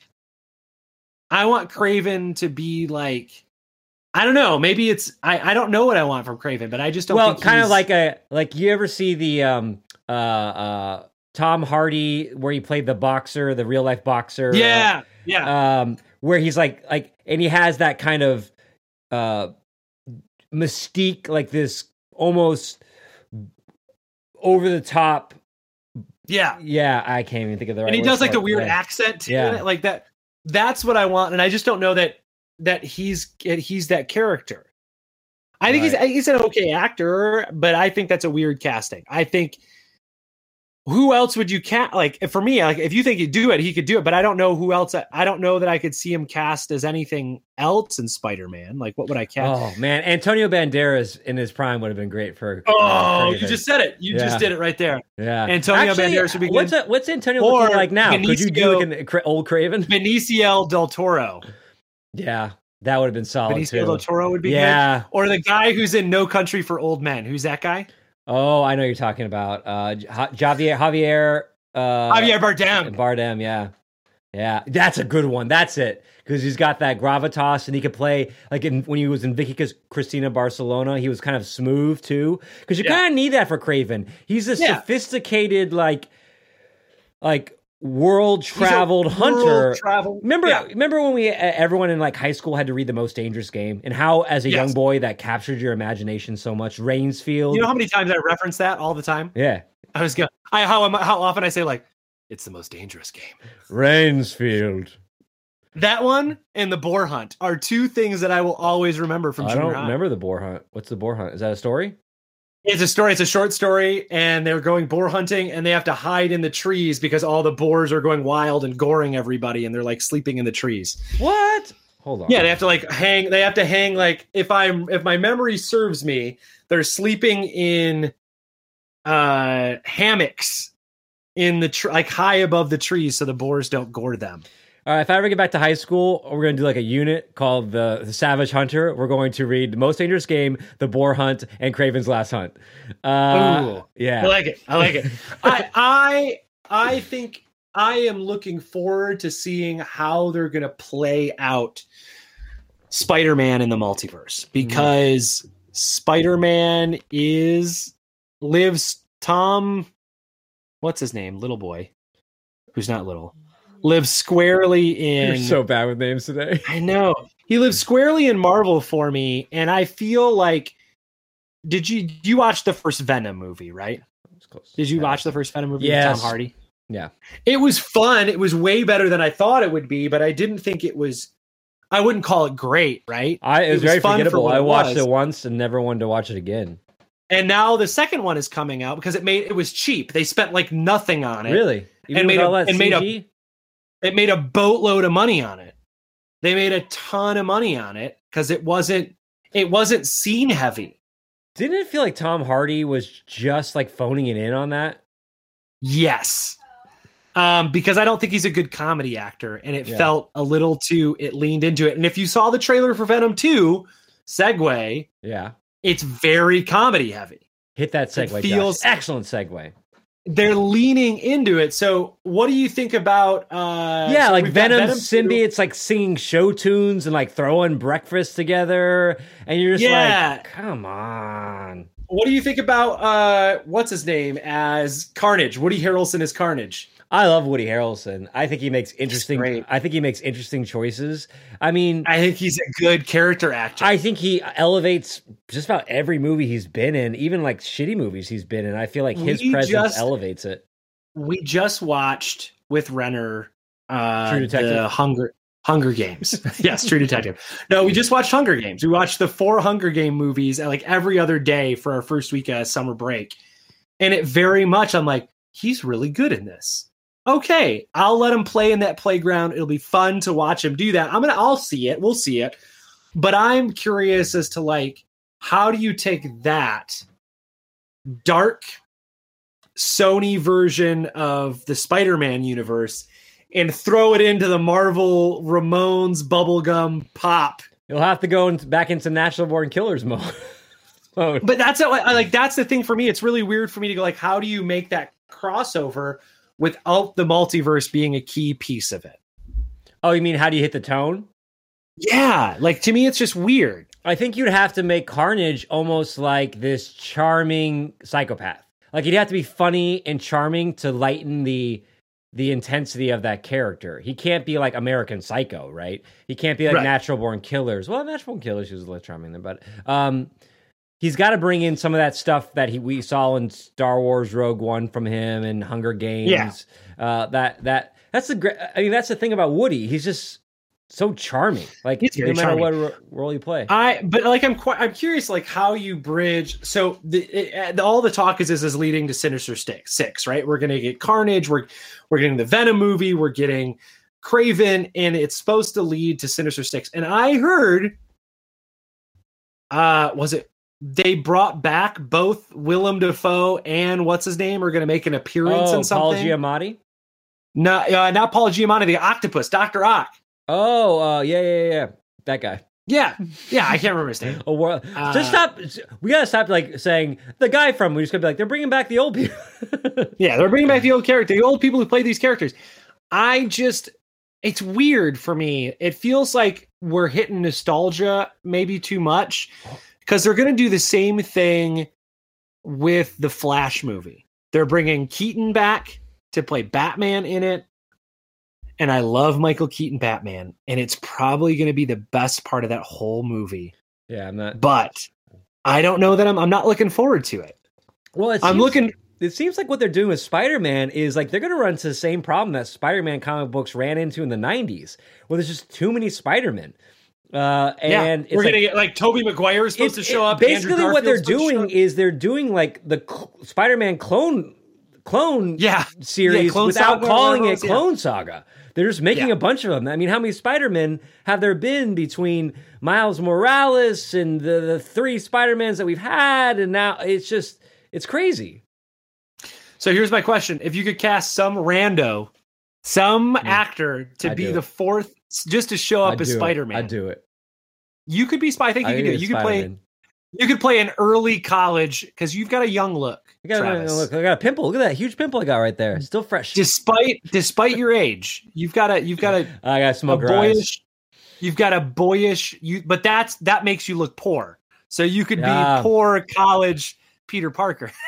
Speaker 1: I want Kraven to be like, I don't know. Maybe it's I, I don't know what I want from Kraven, but I just don't.
Speaker 2: well, kind of like a like you ever see the um uh uh Tom Hardy where he played the boxer, the real life boxer. uh,
Speaker 1: yeah, yeah.
Speaker 2: um where he's like like and he has that kind of uh mystique like this almost over the top
Speaker 1: Yeah.
Speaker 2: yeah i can't even think of the right
Speaker 1: And he does like the weird accent
Speaker 2: Yeah.
Speaker 1: Like that that's what I want. And I just don't know that that he's he's that character. I think he's he's an okay actor, but I think that's a weird casting. I think who else would you cast? Like for me, like if you think he'd do it, he could do it. But I don't know who else. I don't know that I could see him cast as anything else in Spider Man. Like what would I cast?
Speaker 2: Oh man, Antonio Banderas in his prime would have been great for. uh,
Speaker 1: Oh, you just said it. You
Speaker 2: Yeah.
Speaker 1: just did it right there.
Speaker 2: yeah.
Speaker 1: Antonio
Speaker 2: Actually,
Speaker 1: Banderas would be
Speaker 2: What's
Speaker 1: good.
Speaker 2: a, what's Antonio
Speaker 1: Or
Speaker 2: looking like now? Could you do
Speaker 1: Benicio-
Speaker 2: like an cra- old Kraven?
Speaker 1: Benicio del Toro.
Speaker 2: Yeah, that would have been solid
Speaker 1: Benicio
Speaker 2: too.
Speaker 1: del Toro would be good.
Speaker 2: yeah.
Speaker 1: Or the guy who's in No Country for Old Men. Who's that guy?
Speaker 2: Oh, I know you're talking about uh, Javier Javier uh,
Speaker 1: Javier Bardem.
Speaker 2: Bardem. Yeah, yeah, that's a good one. That's it because he's got that gravitas and he could play like in, when he was in Vicky Cristina Barcelona. He was kind of smooth too because you
Speaker 1: Yeah.
Speaker 2: kind of need that for Kraven. He's a
Speaker 1: Yeah.
Speaker 2: sophisticated like like world
Speaker 1: He's a
Speaker 2: traveled hunter.
Speaker 1: world Travel.
Speaker 2: Remember,
Speaker 1: Yeah.
Speaker 2: remember when we uh, everyone in like high school had to read the most dangerous game, and how as a young boy that captured your imagination so much. Rainsfield,
Speaker 1: You know how many times I reference that all the time?
Speaker 2: yeah,
Speaker 1: I was going. I how how often I say like, it's the most dangerous game.
Speaker 2: Rainsfield.
Speaker 1: That one and the boar hunt are two things that I will always remember from
Speaker 2: I don't remember the boar hunt. What's the boar hunt? Is that a story?
Speaker 1: It's a story. It's a short story, and they're going boar hunting, and they have to hide in the trees because all the boars are going wild and goring everybody, and they're like sleeping in the trees.
Speaker 2: What? Hold on.
Speaker 1: Yeah, they have to like hang. They have to hang like if I'm if my memory serves me, they're sleeping in uh hammocks in the tr- like high above the trees so the boars don't gore them.
Speaker 2: All right. If I ever get back to high school, we're going to do like a unit called the, the Savage Hunter. We're going to read the most dangerous game, the boar hunt, and Kraven's last hunt. Uh,
Speaker 1: Ooh. I like it. I like it. I I I think I am looking forward to seeing how they're going to play out Spider-Man in the multiverse because Spider-Man is lives Tom what's his name? Little boy. Who's not little. Lives squarely in
Speaker 2: You're so bad with names today.
Speaker 1: I know. He lives squarely in Marvel for me and I feel like did you you watch the first Venom movie, right?
Speaker 2: Close.
Speaker 1: Did you watch the first Venom movie
Speaker 2: Yes.
Speaker 1: with Tom Hardy?
Speaker 2: Yeah.
Speaker 1: It was fun. It was way better than I thought it would be, but I didn't think it was. I wouldn't call it great, right?
Speaker 2: I, it was,
Speaker 1: It was
Speaker 2: very
Speaker 1: fun
Speaker 2: forgettable.
Speaker 1: what
Speaker 2: I watched
Speaker 1: was.
Speaker 2: it once and never wanted to watch it again.
Speaker 1: And now the second one is coming out because it made it was cheap. They spent like nothing on it.
Speaker 2: Really? Even
Speaker 1: And made a- and made a- It made a boatload of money on it. They made a ton of money on it because it wasn't it wasn't scene heavy.
Speaker 2: Didn't it feel like Tom Hardy was just like phoning it in on that?
Speaker 1: Yes. Um, because I don't think he's a good comedy actor, and it
Speaker 2: Yeah.
Speaker 1: felt a little too it leaned into it. And if you saw the trailer for Venom 2, segue,
Speaker 2: Yeah.
Speaker 1: it's very comedy heavy.
Speaker 2: Hit that segue. Josh.
Speaker 1: feels-
Speaker 2: excellent segue.
Speaker 1: They're leaning into it. So, what do you think about? uh
Speaker 2: yeah,
Speaker 1: so
Speaker 2: like Venom,
Speaker 1: Venom 2.
Speaker 2: symbiotes like singing show tunes and like throwing breakfast together, and you're just
Speaker 1: Yeah.
Speaker 2: like, come on.
Speaker 1: What do you think about uh what's his name as Carnage? Woody Harrelson as Carnage.
Speaker 2: I love Woody Harrelson. I think he makes interesting. I think he makes interesting choices. I mean,
Speaker 1: I think he's a good character actor.
Speaker 2: I think he elevates just about every movie he's been in, even like shitty movies he's been in. I feel like his
Speaker 1: We
Speaker 2: presence
Speaker 1: just-
Speaker 2: elevates it.
Speaker 1: we just watched with Renner uh
Speaker 2: True Detective?
Speaker 1: the Hunger Hunger Games. yes, True Detective. No, we just watched Hunger Games. We watched the four Hunger Game movies like every other day for our first week of summer break. And it very much I'm like, he's really good in this. Okay, I'll let him play in that playground. It'll be fun to watch him do that. I'm gonna I'll see it. We'll see it. But I'm curious as to like how do you take that dark Sony version of the Spider-Man universe and throw it into the Marvel Ramones bubblegum pop.
Speaker 2: You'll have to go into, back into natural born killers mode. mode.
Speaker 1: But that's how, like that's the thing for me. It's really weird for me to go like, how do you make that crossover without the multiverse being a key piece of it?
Speaker 2: Oh, you mean how do you hit the tone?
Speaker 1: Yeah, like to me, it's just weird.
Speaker 2: I think you'd have to make Carnage almost like this charming psychopath. Like he'd have to be funny and charming to lighten the the intensity of that character. He can't be like American Psycho, right? He can't be like
Speaker 1: Right.
Speaker 2: Natural Born Killers. Well, Natural Born Killers he was a little charming there, but um, he's got to bring in some of that stuff that he we saw in Star Wars Rogue One from him and Hunger Games.
Speaker 1: Yeah.
Speaker 2: Uh, that that that's the great. I mean, that's the thing about Woody. He's just so charming. Like
Speaker 1: He's
Speaker 2: no matter
Speaker 1: charming.
Speaker 2: what role you play.
Speaker 1: I but like I'm quite I'm curious like how you bridge so the, it, all the talk is, is is leading to Sinister Six six right we're gonna get Carnage we're we're getting the Venom movie we're getting Kraven and it's supposed to lead to Sinister Six and I heard uh was it they brought back both Willem Dafoe and what's his name are gonna make an appearance
Speaker 2: oh,
Speaker 1: in something
Speaker 2: Paul Giamatti.
Speaker 1: no uh, not Paul Giamatti the octopus Doctor Ock
Speaker 2: Oh, uh, yeah, yeah, yeah. That guy.
Speaker 1: yeah yeah I can't remember his name
Speaker 2: Oh,
Speaker 1: Uh,
Speaker 2: just stop. We gotta stop like saying the guy from. We're just gonna be like they're bringing back the old people.
Speaker 1: Yeah, they're bringing back the old character, the old people who play these characters. I just, it's weird for me. It feels like we're hitting nostalgia maybe too much because they're going to do the same thing with the Flash movie. They're bringing Keaton back to play Batman in it. And I love Michael Keaton Batman, and it's probably going to be the best part of that whole movie.
Speaker 2: yeah, I'm not.
Speaker 1: But I don't know that I'm. I'm not looking forward to it.
Speaker 2: Well, it
Speaker 1: I'm
Speaker 2: seems-
Speaker 1: looking.
Speaker 2: It seems like what they're doing with Spider Man is like they're going to run into the same problem that Spider Man comic books ran into in the '90s, where there's just too many Spider Men. Uh,
Speaker 1: Yeah,
Speaker 2: and
Speaker 1: we're
Speaker 2: like,
Speaker 1: gonna get like Tobey Maguire is supposed
Speaker 2: it-
Speaker 1: to show
Speaker 2: it-
Speaker 1: up.
Speaker 2: Basically, what they're
Speaker 1: Garfield's supposed to show
Speaker 2: doing is they're doing like the cl- Spider-Man clone clone
Speaker 1: Yeah,
Speaker 2: series
Speaker 1: Yeah, Clone
Speaker 2: without
Speaker 1: Saga,
Speaker 2: calling
Speaker 1: whatever
Speaker 2: it
Speaker 1: it was, yeah.
Speaker 2: Clone Saga. They're just making
Speaker 1: Yeah.
Speaker 2: a bunch of them. I mean, how many Spider-Men have there been between Miles Morales and the, the three Spider-Mans that we've had? And now it's just, it's crazy.
Speaker 1: So here's my question: If you could cast some rando, some
Speaker 2: Hmm.
Speaker 1: actor to
Speaker 2: I'd
Speaker 1: be the fourth, just to show up
Speaker 2: I'd
Speaker 1: as. Spider Man,
Speaker 2: I'd do it.
Speaker 1: you could be. I think you
Speaker 2: I
Speaker 1: could do. it. You could play. You could play an early college because you've got a young look.
Speaker 2: I got,
Speaker 1: Travis.
Speaker 2: look, I got a pimple. Look at that huge pimple I got right there. Still fresh.
Speaker 1: Despite despite your age, you've got a you've got a,
Speaker 2: I got
Speaker 1: a
Speaker 2: smoker eyes.
Speaker 1: boyish. You've got a boyish. You but that's that makes you look poor. So you could
Speaker 2: Yeah.
Speaker 1: be poor college Peter Parker.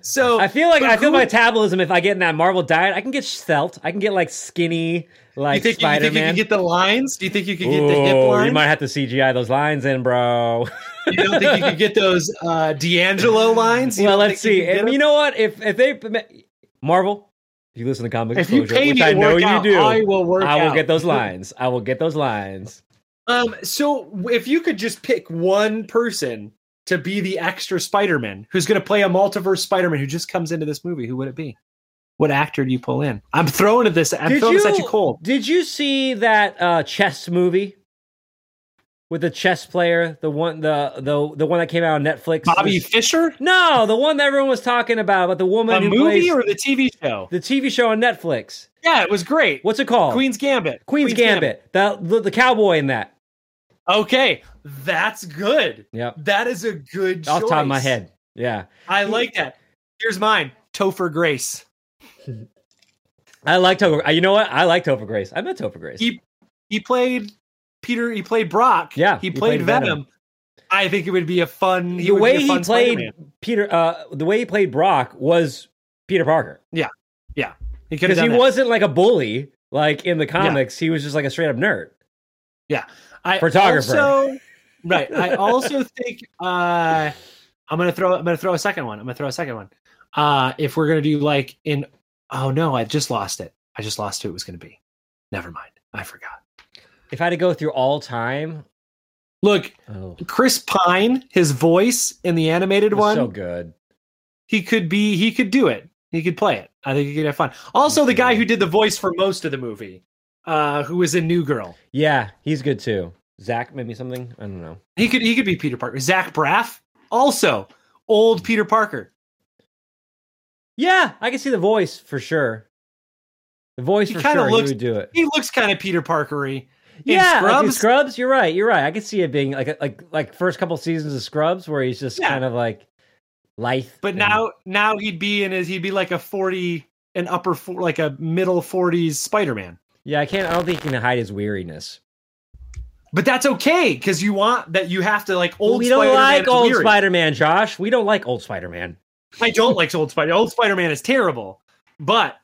Speaker 1: so
Speaker 2: I feel like I feel
Speaker 1: who-
Speaker 2: metabolism. If I get in that Marvel diet, I can get svelte. I can get like skinny, like
Speaker 1: you think, you, you think you could get the lines? Do you think you could get the hip lines?
Speaker 2: You might have to CGI those lines in, bro.
Speaker 1: You don't think you could get those uh, D'Angelo lines? You
Speaker 2: well, let's
Speaker 1: think you
Speaker 2: see. And you know what? If if they Marvel, if you listen to comic
Speaker 1: if
Speaker 2: exposure, which I know you
Speaker 1: out,
Speaker 2: do,
Speaker 1: I will work
Speaker 2: I will
Speaker 1: out.
Speaker 2: get those lines. I will get those lines.
Speaker 1: Um, so if you could just pick one person to be the extra Spider-Man who's going to play a multiverse Spider-Man who just comes into this movie, who would it be? What actor do you pull in? I'm throwing at this. I'm
Speaker 2: Did
Speaker 1: throwing
Speaker 2: you,
Speaker 1: this at you cold.
Speaker 2: Did you see that uh, chess movie with the chess player? The one, the the the one that came out on Netflix.
Speaker 1: Bobby
Speaker 2: This-
Speaker 1: Fischer,
Speaker 2: No, the one that everyone was talking about, about the woman who
Speaker 1: movie or the TV show?
Speaker 2: the TV show on Netflix.
Speaker 1: Yeah, it was great.
Speaker 2: What's it called?
Speaker 1: Queen's Gambit.
Speaker 2: Queen's, Gambit. The, the the cowboy in that.
Speaker 1: Okay, that's good.
Speaker 2: Yeah,
Speaker 1: That is a good.
Speaker 2: Off the top of my head. Yeah.
Speaker 1: I like that. Here's mine. Topher Grace.
Speaker 2: I like Topher. You know what? I like Topher Grace. I met Topher Grace.
Speaker 1: He he played Peter. He played Brock.
Speaker 2: Yeah,
Speaker 1: he
Speaker 2: he
Speaker 1: played,
Speaker 2: played
Speaker 1: Venom.
Speaker 2: Venom.
Speaker 1: I think it would be a fun.
Speaker 2: The way he played
Speaker 1: Spider-Man.
Speaker 2: Peter, uh, the way he played Brock was Peter Parker
Speaker 1: Yeah, yeah.
Speaker 2: because he
Speaker 1: that.
Speaker 2: wasn't like a bully like in the comics. He was just like a straight up nerd.
Speaker 1: Yeah, I
Speaker 2: photographer.
Speaker 1: Also, right. I also think uh, I'm gonna throw. I'm gonna throw a second one. I'm gonna throw a second one. Uh, if we're gonna do like in. Oh no! I just lost it. I just lost who it was gonna be. Never mind. I forgot.
Speaker 2: If I had to go through all time,
Speaker 1: Look,
Speaker 2: oh,
Speaker 1: Chris Pine, his voice in the animated one.
Speaker 2: so good.
Speaker 1: he could be he could do it he could play it i think he could have fun also the guy who did the voice for most of the movie uh who was in new girl
Speaker 2: Yeah, he's good too. Zach, maybe something. I don't know.
Speaker 1: he could he could be peter parker zach braff also old peter parker
Speaker 2: Yeah, I can see the voice for sure. The voice
Speaker 1: He
Speaker 2: for sure.
Speaker 1: looks-
Speaker 2: he would do it.
Speaker 1: he looks kind of peter parkery In
Speaker 2: yeah, like in
Speaker 1: Scrubs?
Speaker 2: Scrubs. You're right. You're right. I can see it being like like like first couple seasons of Scrubs where he's just
Speaker 1: Yeah.
Speaker 2: kind of like life.
Speaker 1: but
Speaker 2: and-
Speaker 1: now now he'd be in his he'd be like a 40 an upper four, like a middle 40s spider-man
Speaker 2: yeah, I can't. I don't think he can hide his weariness.
Speaker 1: But that's okay because you want that you have to like old
Speaker 2: we don't
Speaker 1: Spider-Man
Speaker 2: like old. Spider-Man, Josh. We don't like old Spider-Man.
Speaker 1: I don't like old Spider. Old Spider Man is terrible, but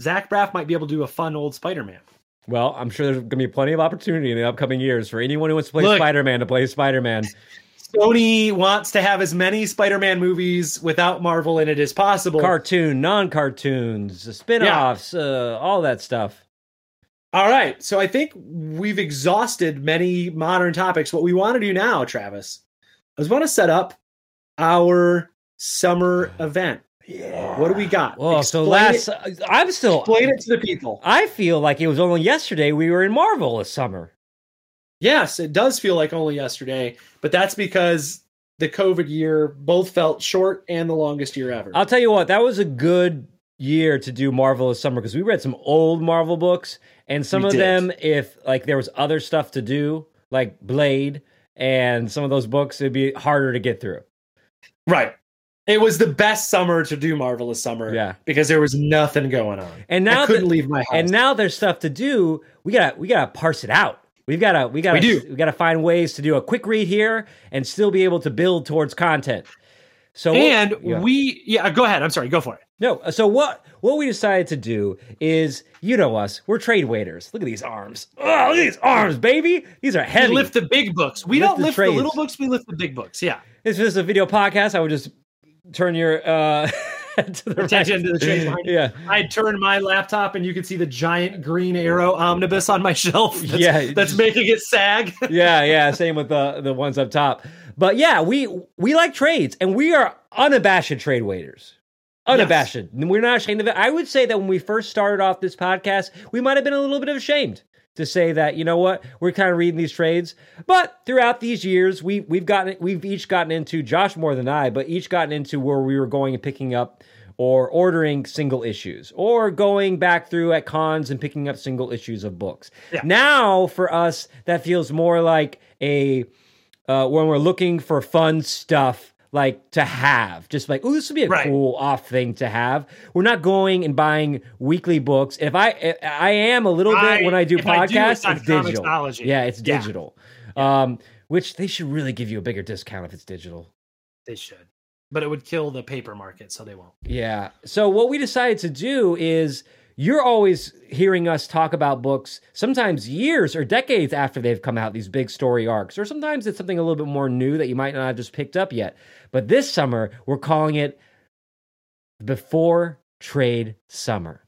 Speaker 1: Zach Braff might be able to do a fun old Spider Man.
Speaker 2: Well, I'm sure there's going to be plenty of opportunity in the upcoming years for anyone who wants to play
Speaker 1: Look.
Speaker 2: Spider-Man to play Spider-Man.
Speaker 1: Sony wants to have as many Spider Man movies without Marvel in it as possible.
Speaker 2: Cartoon, non-cartoons, spin-offs, uh, all that stuff.
Speaker 1: All right. So I think we've exhausted many modern topics. What we want to do now, Travis, is want to set up our summer event.
Speaker 2: Yeah.
Speaker 1: What do we got?
Speaker 2: Well, so last
Speaker 1: it,
Speaker 2: I'm still
Speaker 1: explain it to the people.
Speaker 2: I feel like it was only yesterday we were in Marvelous Summer.
Speaker 1: Yes, it does feel like only yesterday, but that's because the COVID year both felt short and the longest year ever.
Speaker 2: I'll tell you what, that was a good year to do Marvelous Summer because we read some old Marvel books and some
Speaker 1: We
Speaker 2: of
Speaker 1: did.
Speaker 2: them, if like there was other stuff to do, like Blade and some of those books, it'd be harder to get through.
Speaker 1: right. It was the best summer to do Marvelous Summer.
Speaker 2: Yeah.
Speaker 1: Because there was nothing going on.
Speaker 2: And now
Speaker 1: I couldn't
Speaker 2: that-
Speaker 1: leave my house.
Speaker 2: And now there's stuff to do. We gotta we gotta parse it out. We've gotta we gotta
Speaker 1: We do.
Speaker 2: we gotta find ways to do a quick read here and still be able to build towards content. So
Speaker 1: and
Speaker 2: yeah.
Speaker 1: we yeah, go ahead. I'm sorry, go for it.
Speaker 2: No, so what what we decided to do is, you know us, we're trade waiters. Look at these arms. Oh, look at these arms, baby. These are
Speaker 1: We
Speaker 2: heavy.
Speaker 1: lift the big books. We
Speaker 2: Lift
Speaker 1: don't
Speaker 2: the
Speaker 1: lift
Speaker 2: trades.
Speaker 1: the little books, we lift the big books. Yeah.
Speaker 2: If this is a video podcast, I would just turn your uh to the
Speaker 1: Attention
Speaker 2: right.
Speaker 1: to the behind.
Speaker 2: Yeah.
Speaker 1: I'd turn my laptop and you could see the giant green arrow omnibus on my shelf. That's,
Speaker 2: Yeah,
Speaker 1: That's making it sag.
Speaker 2: yeah, yeah. Same with the the ones up top. But yeah, we we like trades, and we are unabashed trade waiters. Unabashed. We're not ashamed of it. I would say that when we first started off this podcast, we might have been a little bit ashamed to say that you know what we're kind of reading these trades. But throughout these years, we we've gotten we've each gotten into Josh more than I, but each gotten into where we were going and picking up or ordering single issues or going back through at cons and picking up single issues of books.
Speaker 1: Yeah.
Speaker 2: Now for us, that feels more like a uh, when we're looking for fun stuff like to have just like oh this would be a
Speaker 1: Right.
Speaker 2: cool off thing to have we're not going and buying weekly books if i i am a little bit when i do
Speaker 1: if I do,
Speaker 2: podcasts
Speaker 1: it's
Speaker 2: it's digital yeah it's
Speaker 1: Yeah.
Speaker 2: digital um which they should really give you a bigger discount if it's digital
Speaker 1: They should. But it would kill the paper market, so they won't.
Speaker 2: Yeah. So what we decided to do is you're always hearing us talk about books sometimes years or decades after they've come out these big story arcs or sometimes it's something a little bit more new that you might not have just picked up yet. But this summer we're calling it before trade summer.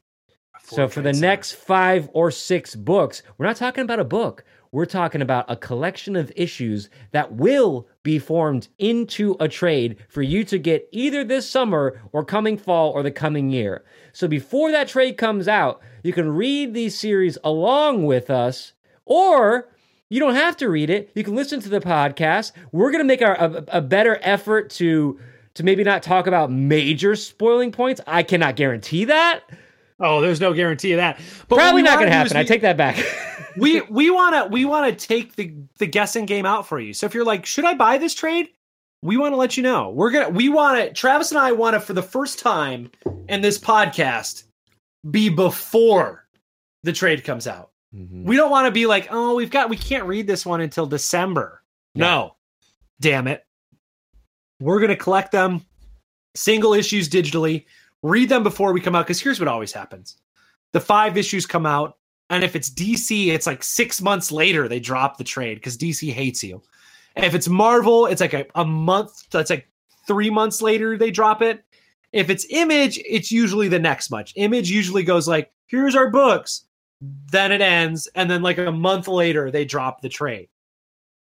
Speaker 2: so for the next 5 or 6 books, we're not talking about a book. We're talking about a collection of issues that will be formed into a trade for you to get either this summer or coming fall or the coming year. So before that trade comes out, you can read these series along with us, or you don't have to read it. You can listen to the podcast. We're going to make our, a, a better effort to to maybe not talk about major spoiling points. I cannot guarantee that.
Speaker 1: Oh, there's no guarantee of that. But
Speaker 2: Probably not going to happen. I take that back.
Speaker 1: we we want to we want to take the the guessing game out for you. So if you're like, should I buy this trade? We want to let you know. We're gonna we want to. Travis and I want to for the first time in this podcast be before the trade comes out.
Speaker 2: Mhm.
Speaker 1: We don't want to be like, oh, we've got we can't read this one until December. No, damn it. We're gonna collect them single issues digitally, read them before we come out. Because here's what always happens: the five issues come out, and if it's DC, it's like six months later they drop the trade because DC hates you. And if it's Marvel, it's like a, a month. That's like three months later they drop it. If it's Image, it's usually the next much. Image usually goes like, "Here's our books." Then it ends, and then like a month later they drop the trade.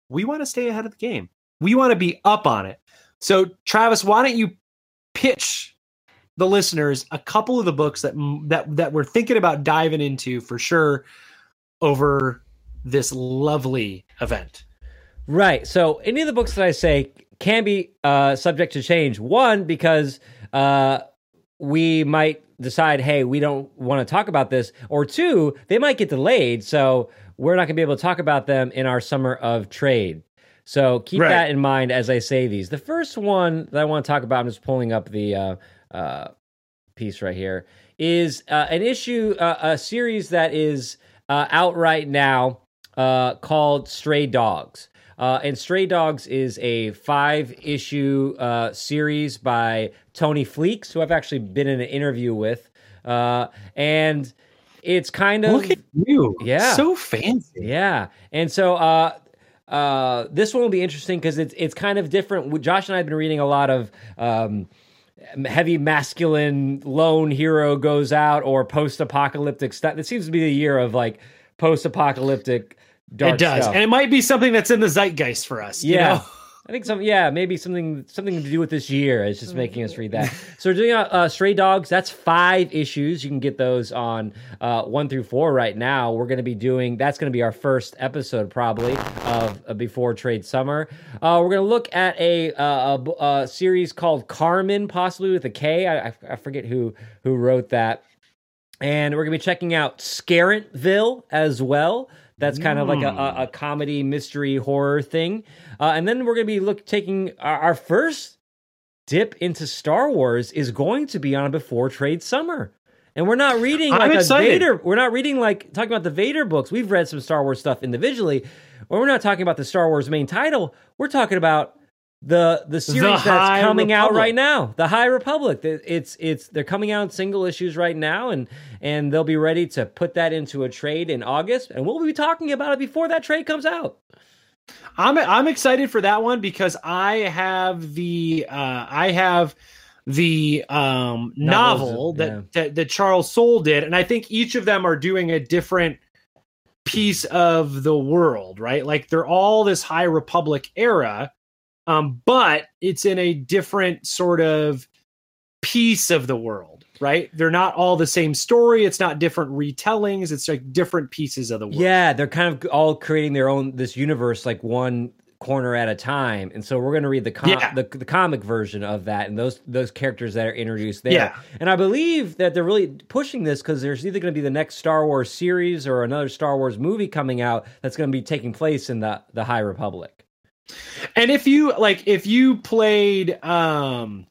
Speaker 1: We want to stay ahead of the game. We want to be up on it. So, Travis, why don't you pitch the listeners a couple of the books that that that we're thinking about diving into for sure over this lovely event.
Speaker 2: Right. So any of the books that I say can be uh, subject to change. One, because uh, we might decide, hey, we don't want to talk about this. Or two, they might get delayed. So we're not going to be able to talk about them in our summer of trade. So keep
Speaker 1: Right.
Speaker 2: that in mind as I say these. The first one that I want to talk about, I'm just pulling up the uh, uh, piece right here, is uh, an issue, uh, a series that is uh, out right now uh, called Stray Dogs. Uh, and Stray Dogs is a five issue uh, series by Tony Fleecs, who I've actually been in an interview with. Uh, and it's kind of.
Speaker 1: Look at you.
Speaker 2: Yeah.
Speaker 1: So fancy.
Speaker 2: Yeah, and so uh, uh, this one will be interesting because it's it's kind of different. Josh and I have been reading a lot of um, heavy masculine lone hero goes out or post apocalyptic stuff. It seems to be the year of like post-apocalyptic dark
Speaker 1: it does,
Speaker 2: stuff.
Speaker 1: and it might be something that's in the zeitgeist for us. you
Speaker 2: Yeah. I think some, yeah, maybe something something to do with this year is just making us read that. So we're doing uh, uh, Stray Dogs. That's five issues. You can get those on uh, one through four right now. We're going to be doing. That's going to be our first episode probably of uh, before Trade Summer. Uh, we're going to look at a, uh, a a series called Carmen, possibly with a K. I, I, I forget who who wrote that. And we're going to be checking out Scarentville as well. That's kind of like a, a, a comedy, mystery, horror thing. Uh, and then we're going to be look taking our, our first dip into Star Wars is going to be on a before trade summer. And we're not reading
Speaker 1: I'm
Speaker 2: like a
Speaker 1: excited.
Speaker 2: Vader. We're not reading like talking about the Vader books. We've read some Star Wars stuff individually. But we're not talking about the Star Wars main title. We're talking about the the series that's
Speaker 1: High
Speaker 2: coming out right now, the High Republic. It's it's they're coming out in single issues right now, and and they'll be ready to put that into a trade in August, and we'll be talking about it before that trade comes out.
Speaker 1: I'm I'm excited for that one because I have the uh, I have the um, novel
Speaker 2: yeah.
Speaker 1: that, that that Charles Soule did, and I think each of them are doing a different piece of the world, right? Like they're all this High Republic era, um, but it's in a different sort of piece of the world, right? They're not all the same story. It's not different retellings. It's like different pieces of the world.
Speaker 2: Yeah, they're kind of all creating their own this universe, like one corner at a time. And so we're going to read the, com-
Speaker 1: Yeah.
Speaker 2: the the comic version of that and those those characters that are introduced there.
Speaker 1: Yeah.
Speaker 2: And I believe that they're really pushing this because there's either going to be the next Star Wars series or another Star Wars movie coming out that's going to be taking place in the the High Republic.
Speaker 1: And if you like if you played um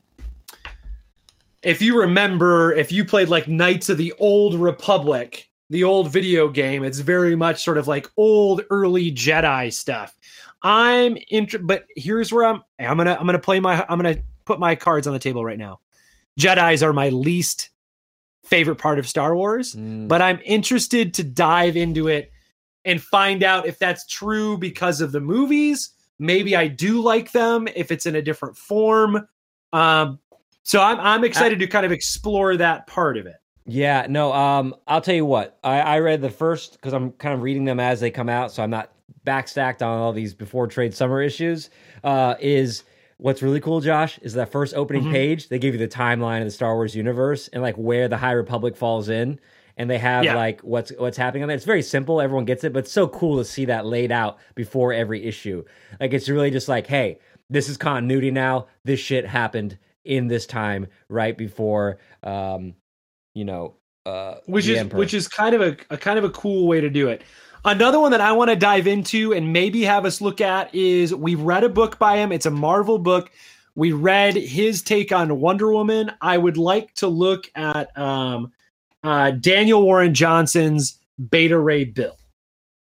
Speaker 1: if you remember if you played like Knights of the Old Republic, the old video game, it's very much sort of like old early Jedi stuff. I'm inter- but here's where I'm I'm going to I'm going to play my I'm going to put my cards on the table right now. Jedi's are my least favorite part of Star Wars
Speaker 2: Mm.
Speaker 1: but I'm interested to dive into it and find out if that's true because of the movies. Maybe I do like them if it's in a different form. Um, so I'm I'm excited to kind of explore that part of it.
Speaker 2: Yeah, no, um, I'll tell you what. I, I read the first because I'm kind of reading them as they come out, so I'm not backstacked on all these before trade summer issues. Uh, is what's really cool, Josh, is that first opening
Speaker 1: Mhm.
Speaker 2: page they give you the timeline of the Star Wars universe and like where the High Republic falls in, and they have
Speaker 1: Yeah.
Speaker 2: like what's what's happening on there. It's very simple, everyone gets it, but it's so cool to see that laid out before every issue. Like it's really just like, hey, this is continuity now. This shit happened in this time right before um you know uh
Speaker 1: which is
Speaker 2: Emperor.
Speaker 1: which is kind of a, a kind of a cool way to do it. Another one that I want to dive into and maybe have us look at is we've read a book by him. It's a Marvel book. We read his take on Wonder Woman. I would like to look at um, uh, Daniel Warren Johnson's Beta Ray Bill.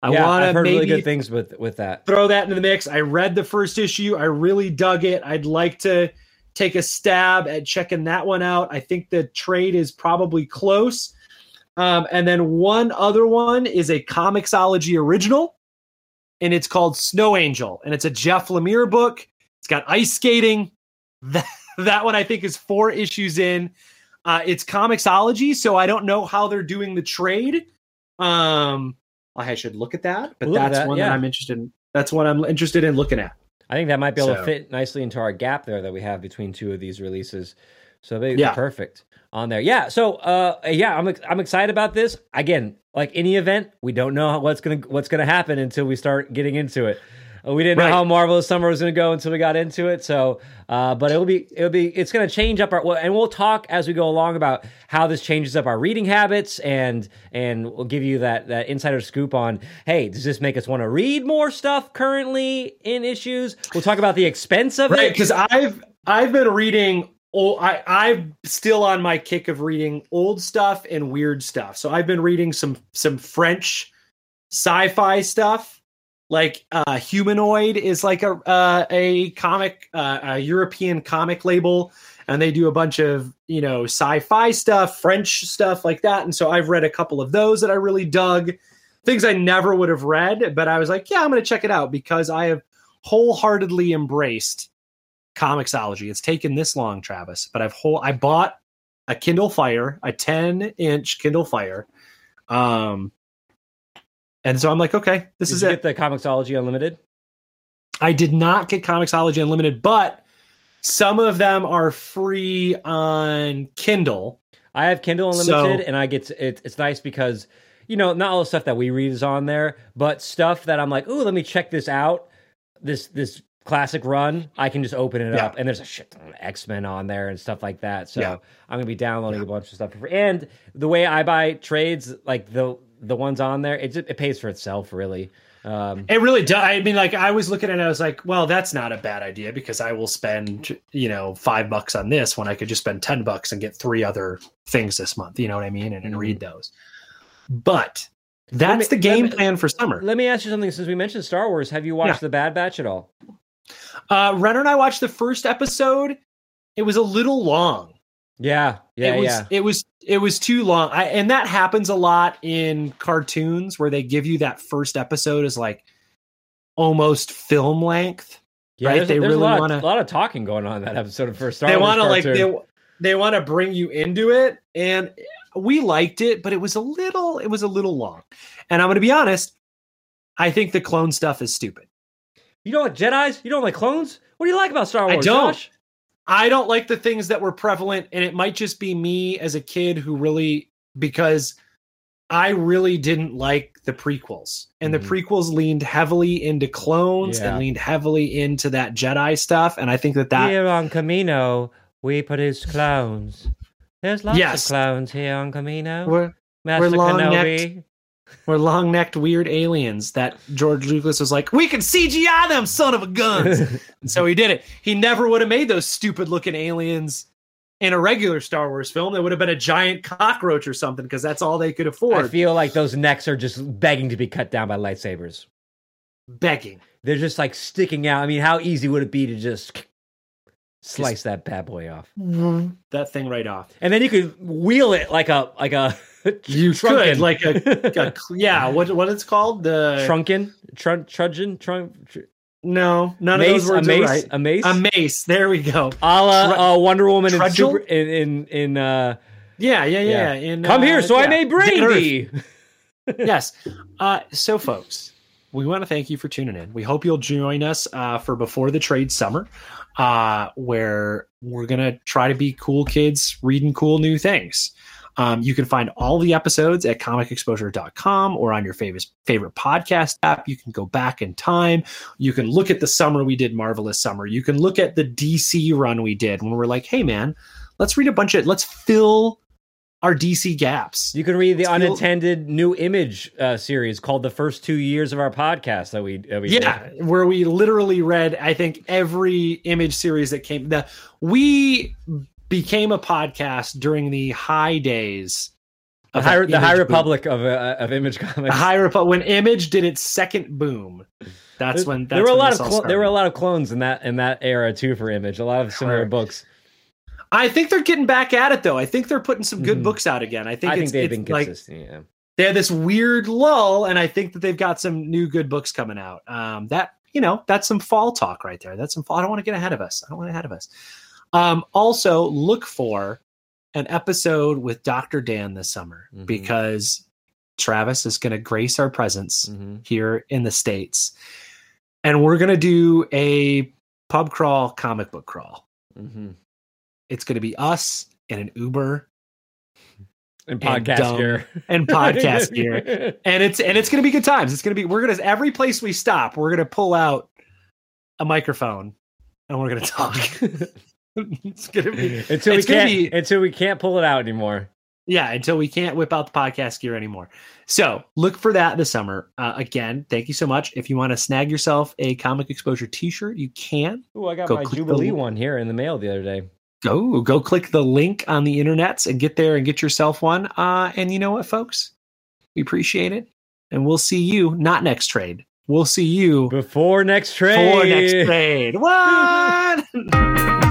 Speaker 1: I
Speaker 2: yeah,
Speaker 1: want to
Speaker 2: heard
Speaker 1: maybe
Speaker 2: really good things with with that.
Speaker 1: throw that into the mix. I read the first issue. I really dug it. I'd like to take a stab at checking that one out. I think the trade is probably close. Um, and then one other one is a Comixology original, and it's called Snow Angel, and it's a Jeff Lemire book. It's got ice skating. That, that one I think is four issues in. Uh, it's Comixology, so I don't know how they're doing the trade. Um, I should look at that, but
Speaker 2: at
Speaker 1: that's
Speaker 2: that,
Speaker 1: one
Speaker 2: yeah.
Speaker 1: that I'm interested in. That's what I'm interested in looking at.
Speaker 2: I think that might be able to fit nicely into our gap there that we have between two of these releases. So they,
Speaker 1: Yeah.
Speaker 2: they're perfect on there. Yeah. So uh yeah, I'm I'm excited about this. Again, like any event, we don't know what's gonna what's gonna happen until we start getting into it. We didn't
Speaker 1: Right.
Speaker 2: know how Marvelous Summer was going to go until we got into it. So, uh, but it'll be it'll be it's going to change up our and we'll talk as we go along about how this changes up our reading habits and and we'll give you that that insider scoop on hey does this make us want to read more stuff currently in issues? We'll talk about the expense of
Speaker 1: Right,
Speaker 2: it
Speaker 1: because I've I've been reading. Oh, I I'm still on my kick of reading old stuff and weird stuff. So I've been reading some some French sci-fi stuff. Like uh, Humanoid is like a uh, a comic, uh, a European comic label, and they do a bunch of you know sci-fi stuff, French stuff like that. And so I've read a couple of those that I really dug. Things I never would have read, but I was like, yeah, I'm going to check it out because I have wholeheartedly embraced Comixology It's taken this long, Travis, but I've whole I bought a Kindle Fire, a 10 inch Kindle Fire. Um And so I'm like, okay, this
Speaker 2: Did
Speaker 1: is
Speaker 2: you
Speaker 1: it.
Speaker 2: get the Comixology Unlimited?
Speaker 1: I did not get Comixology Unlimited, but some of them are free on Kindle.
Speaker 2: I have Kindle Unlimited,
Speaker 1: So-
Speaker 2: and I get it, it's nice because you know not all the stuff that we read is on there, but stuff that I'm like, ooh, let me check this out. This this classic run, I can just open it
Speaker 1: Yeah.
Speaker 2: up, and there's a shit ton of X Men on there and stuff like that. So
Speaker 1: Yeah.
Speaker 2: I'm gonna be downloading a bunch of stuff. And the way I buy trades, like the the ones on there, it just, it pays for itself really. Um,
Speaker 1: It really does. I mean, like I was looking at it, I was like, well, that's not a bad idea because I will spend, you know, five bucks on this when I could just spend 10 bucks and get three other things this month. You know what I mean? And, and read those. But that's
Speaker 2: me-
Speaker 1: the game
Speaker 2: me-
Speaker 1: plan for summer.
Speaker 2: let me ask you something. Since we mentioned Star Wars, have you watched
Speaker 1: Yeah.
Speaker 2: The Bad Batch at all?
Speaker 1: Uh, Renner and I watched the first episode. It was a little long.
Speaker 2: Yeah, yeah,
Speaker 1: it was,
Speaker 2: yeah.
Speaker 1: It was it was too long. I, and that happens a lot in cartoons where they give you that first episode as like almost film length.
Speaker 2: Yeah,
Speaker 1: right? They really
Speaker 2: a, lot
Speaker 1: wanna-
Speaker 2: of, a lot of talking going on in that episode of first Star
Speaker 1: they want to like they they want to bring you into it and we liked it but it was a little it was a little long and i'm going to be honest i think the clone stuff is stupid
Speaker 2: You don't like Jedi's? You don't like clones? What do you like about Star Wars?
Speaker 1: I don't.
Speaker 2: Josh?
Speaker 1: I don't like the things that were prevalent and it might just be me as a kid who really because i really didn't like the prequels and
Speaker 2: Mhm.
Speaker 1: the prequels leaned heavily into clones
Speaker 2: Yeah.
Speaker 1: and leaned heavily into that jedi stuff and i think that that
Speaker 2: Here on Kamino, we produce clones. There's lots
Speaker 1: Yes.
Speaker 2: of clones here on Kamino.
Speaker 1: we're,
Speaker 2: Master
Speaker 1: long-necked.
Speaker 2: Kenobi.
Speaker 1: We're long-necked weird aliens that george lucas was like we can cgi them son of a guns And so he did it. He never would have made those stupid looking aliens in a regular Star Wars film. There would have been a giant cockroach or something because that's all they could afford.
Speaker 2: I feel like those necks are just begging to be cut down by lightsabers.
Speaker 1: Begging.
Speaker 2: They're just like sticking out. I mean, how easy would it be to just slice that bad boy off?
Speaker 1: That thing right off.
Speaker 2: And then you could wheel it like a like a
Speaker 1: You
Speaker 2: shrunken.
Speaker 1: could like a, a yeah. What what it's called? The
Speaker 2: shrunken, trun, trudgeon, trunk, tr-
Speaker 1: no, none
Speaker 2: mace,
Speaker 1: of those words
Speaker 2: a
Speaker 1: are
Speaker 2: mace,
Speaker 1: right.
Speaker 2: a mace,
Speaker 1: A mace. There we go.
Speaker 2: a la uh, Wonder Woman in, super, in in in uh,
Speaker 1: Yeah, yeah,
Speaker 2: Yeah.
Speaker 1: yeah. In,
Speaker 2: Come
Speaker 1: uh,
Speaker 2: here, so I may bring thee.
Speaker 1: yes. Uh, so, folks, we want to thank you for tuning in. We hope you'll join us uh, for Before the Trade Summer, uh, where we're going to try to be cool kids reading cool new things. Um, you can find all the episodes at comicexposure.com or on your favorite favorite podcast app. You can go back in time. You can look at the summer we did, Marvelous Summer. You can look at the DC run we did when we're like, hey, man, let's read a bunch of, let's fill our DC gaps.
Speaker 2: You can read the
Speaker 1: Feel-
Speaker 2: unintended new image uh, series called "The First Two Years of Our Podcast" that we that we
Speaker 1: yeah
Speaker 2: did.
Speaker 1: where we literally read i think every image series that came the we became a podcast during the high days
Speaker 2: The
Speaker 1: of
Speaker 2: High, the High
Speaker 1: boom.
Speaker 2: Republic of uh, of Image Comics.
Speaker 1: the high republic when image did its second boom that's when that's
Speaker 2: there were a lot of clo- there were a lot of clones in that in that era too for Image. A lot of similar books.
Speaker 1: i think they're getting back at it though i think they're putting some good
Speaker 2: Mhm.
Speaker 1: books out again i think
Speaker 2: I think they've
Speaker 1: it's
Speaker 2: been
Speaker 1: like
Speaker 2: consistent. yeah.
Speaker 1: they had this weird lull and i think that they've got some new good books coming out um that you know that's some fall talk right there that's some fall i don't want to get ahead of us i don't want to get ahead of us um also look for an episode with dr dan this summer
Speaker 2: Mhm.
Speaker 1: because travis is going to grace our presence
Speaker 2: Mhm.
Speaker 1: here in the states and we're going to do a pub crawl comic book crawl
Speaker 2: Mhm.
Speaker 1: it's going to be us in an uber
Speaker 2: And
Speaker 1: And
Speaker 2: podcast
Speaker 1: dumb
Speaker 2: gear.
Speaker 1: and podcast gear and it's and it's gonna be good times. It's gonna be we're gonna every place we stop, we're gonna pull out a microphone and we're gonna talk. it's gonna be
Speaker 2: until we can't
Speaker 1: be-
Speaker 2: until we can't pull it out anymore.
Speaker 1: yeah until we can't whip out the podcast gear anymore. So look for that this summer. Uh, again, thank you so much. If you want to snag yourself a comic exposure T-shirt, you can
Speaker 2: Oh, I got
Speaker 1: Go
Speaker 2: my Jubilee one here in the mail the other day.
Speaker 1: go go click the link on the internets and get there and get yourself one. Uh, and you know what, folks, we appreciate it, and we'll see you not next trade. We'll see you
Speaker 2: Before next trade.
Speaker 1: for next trade. What?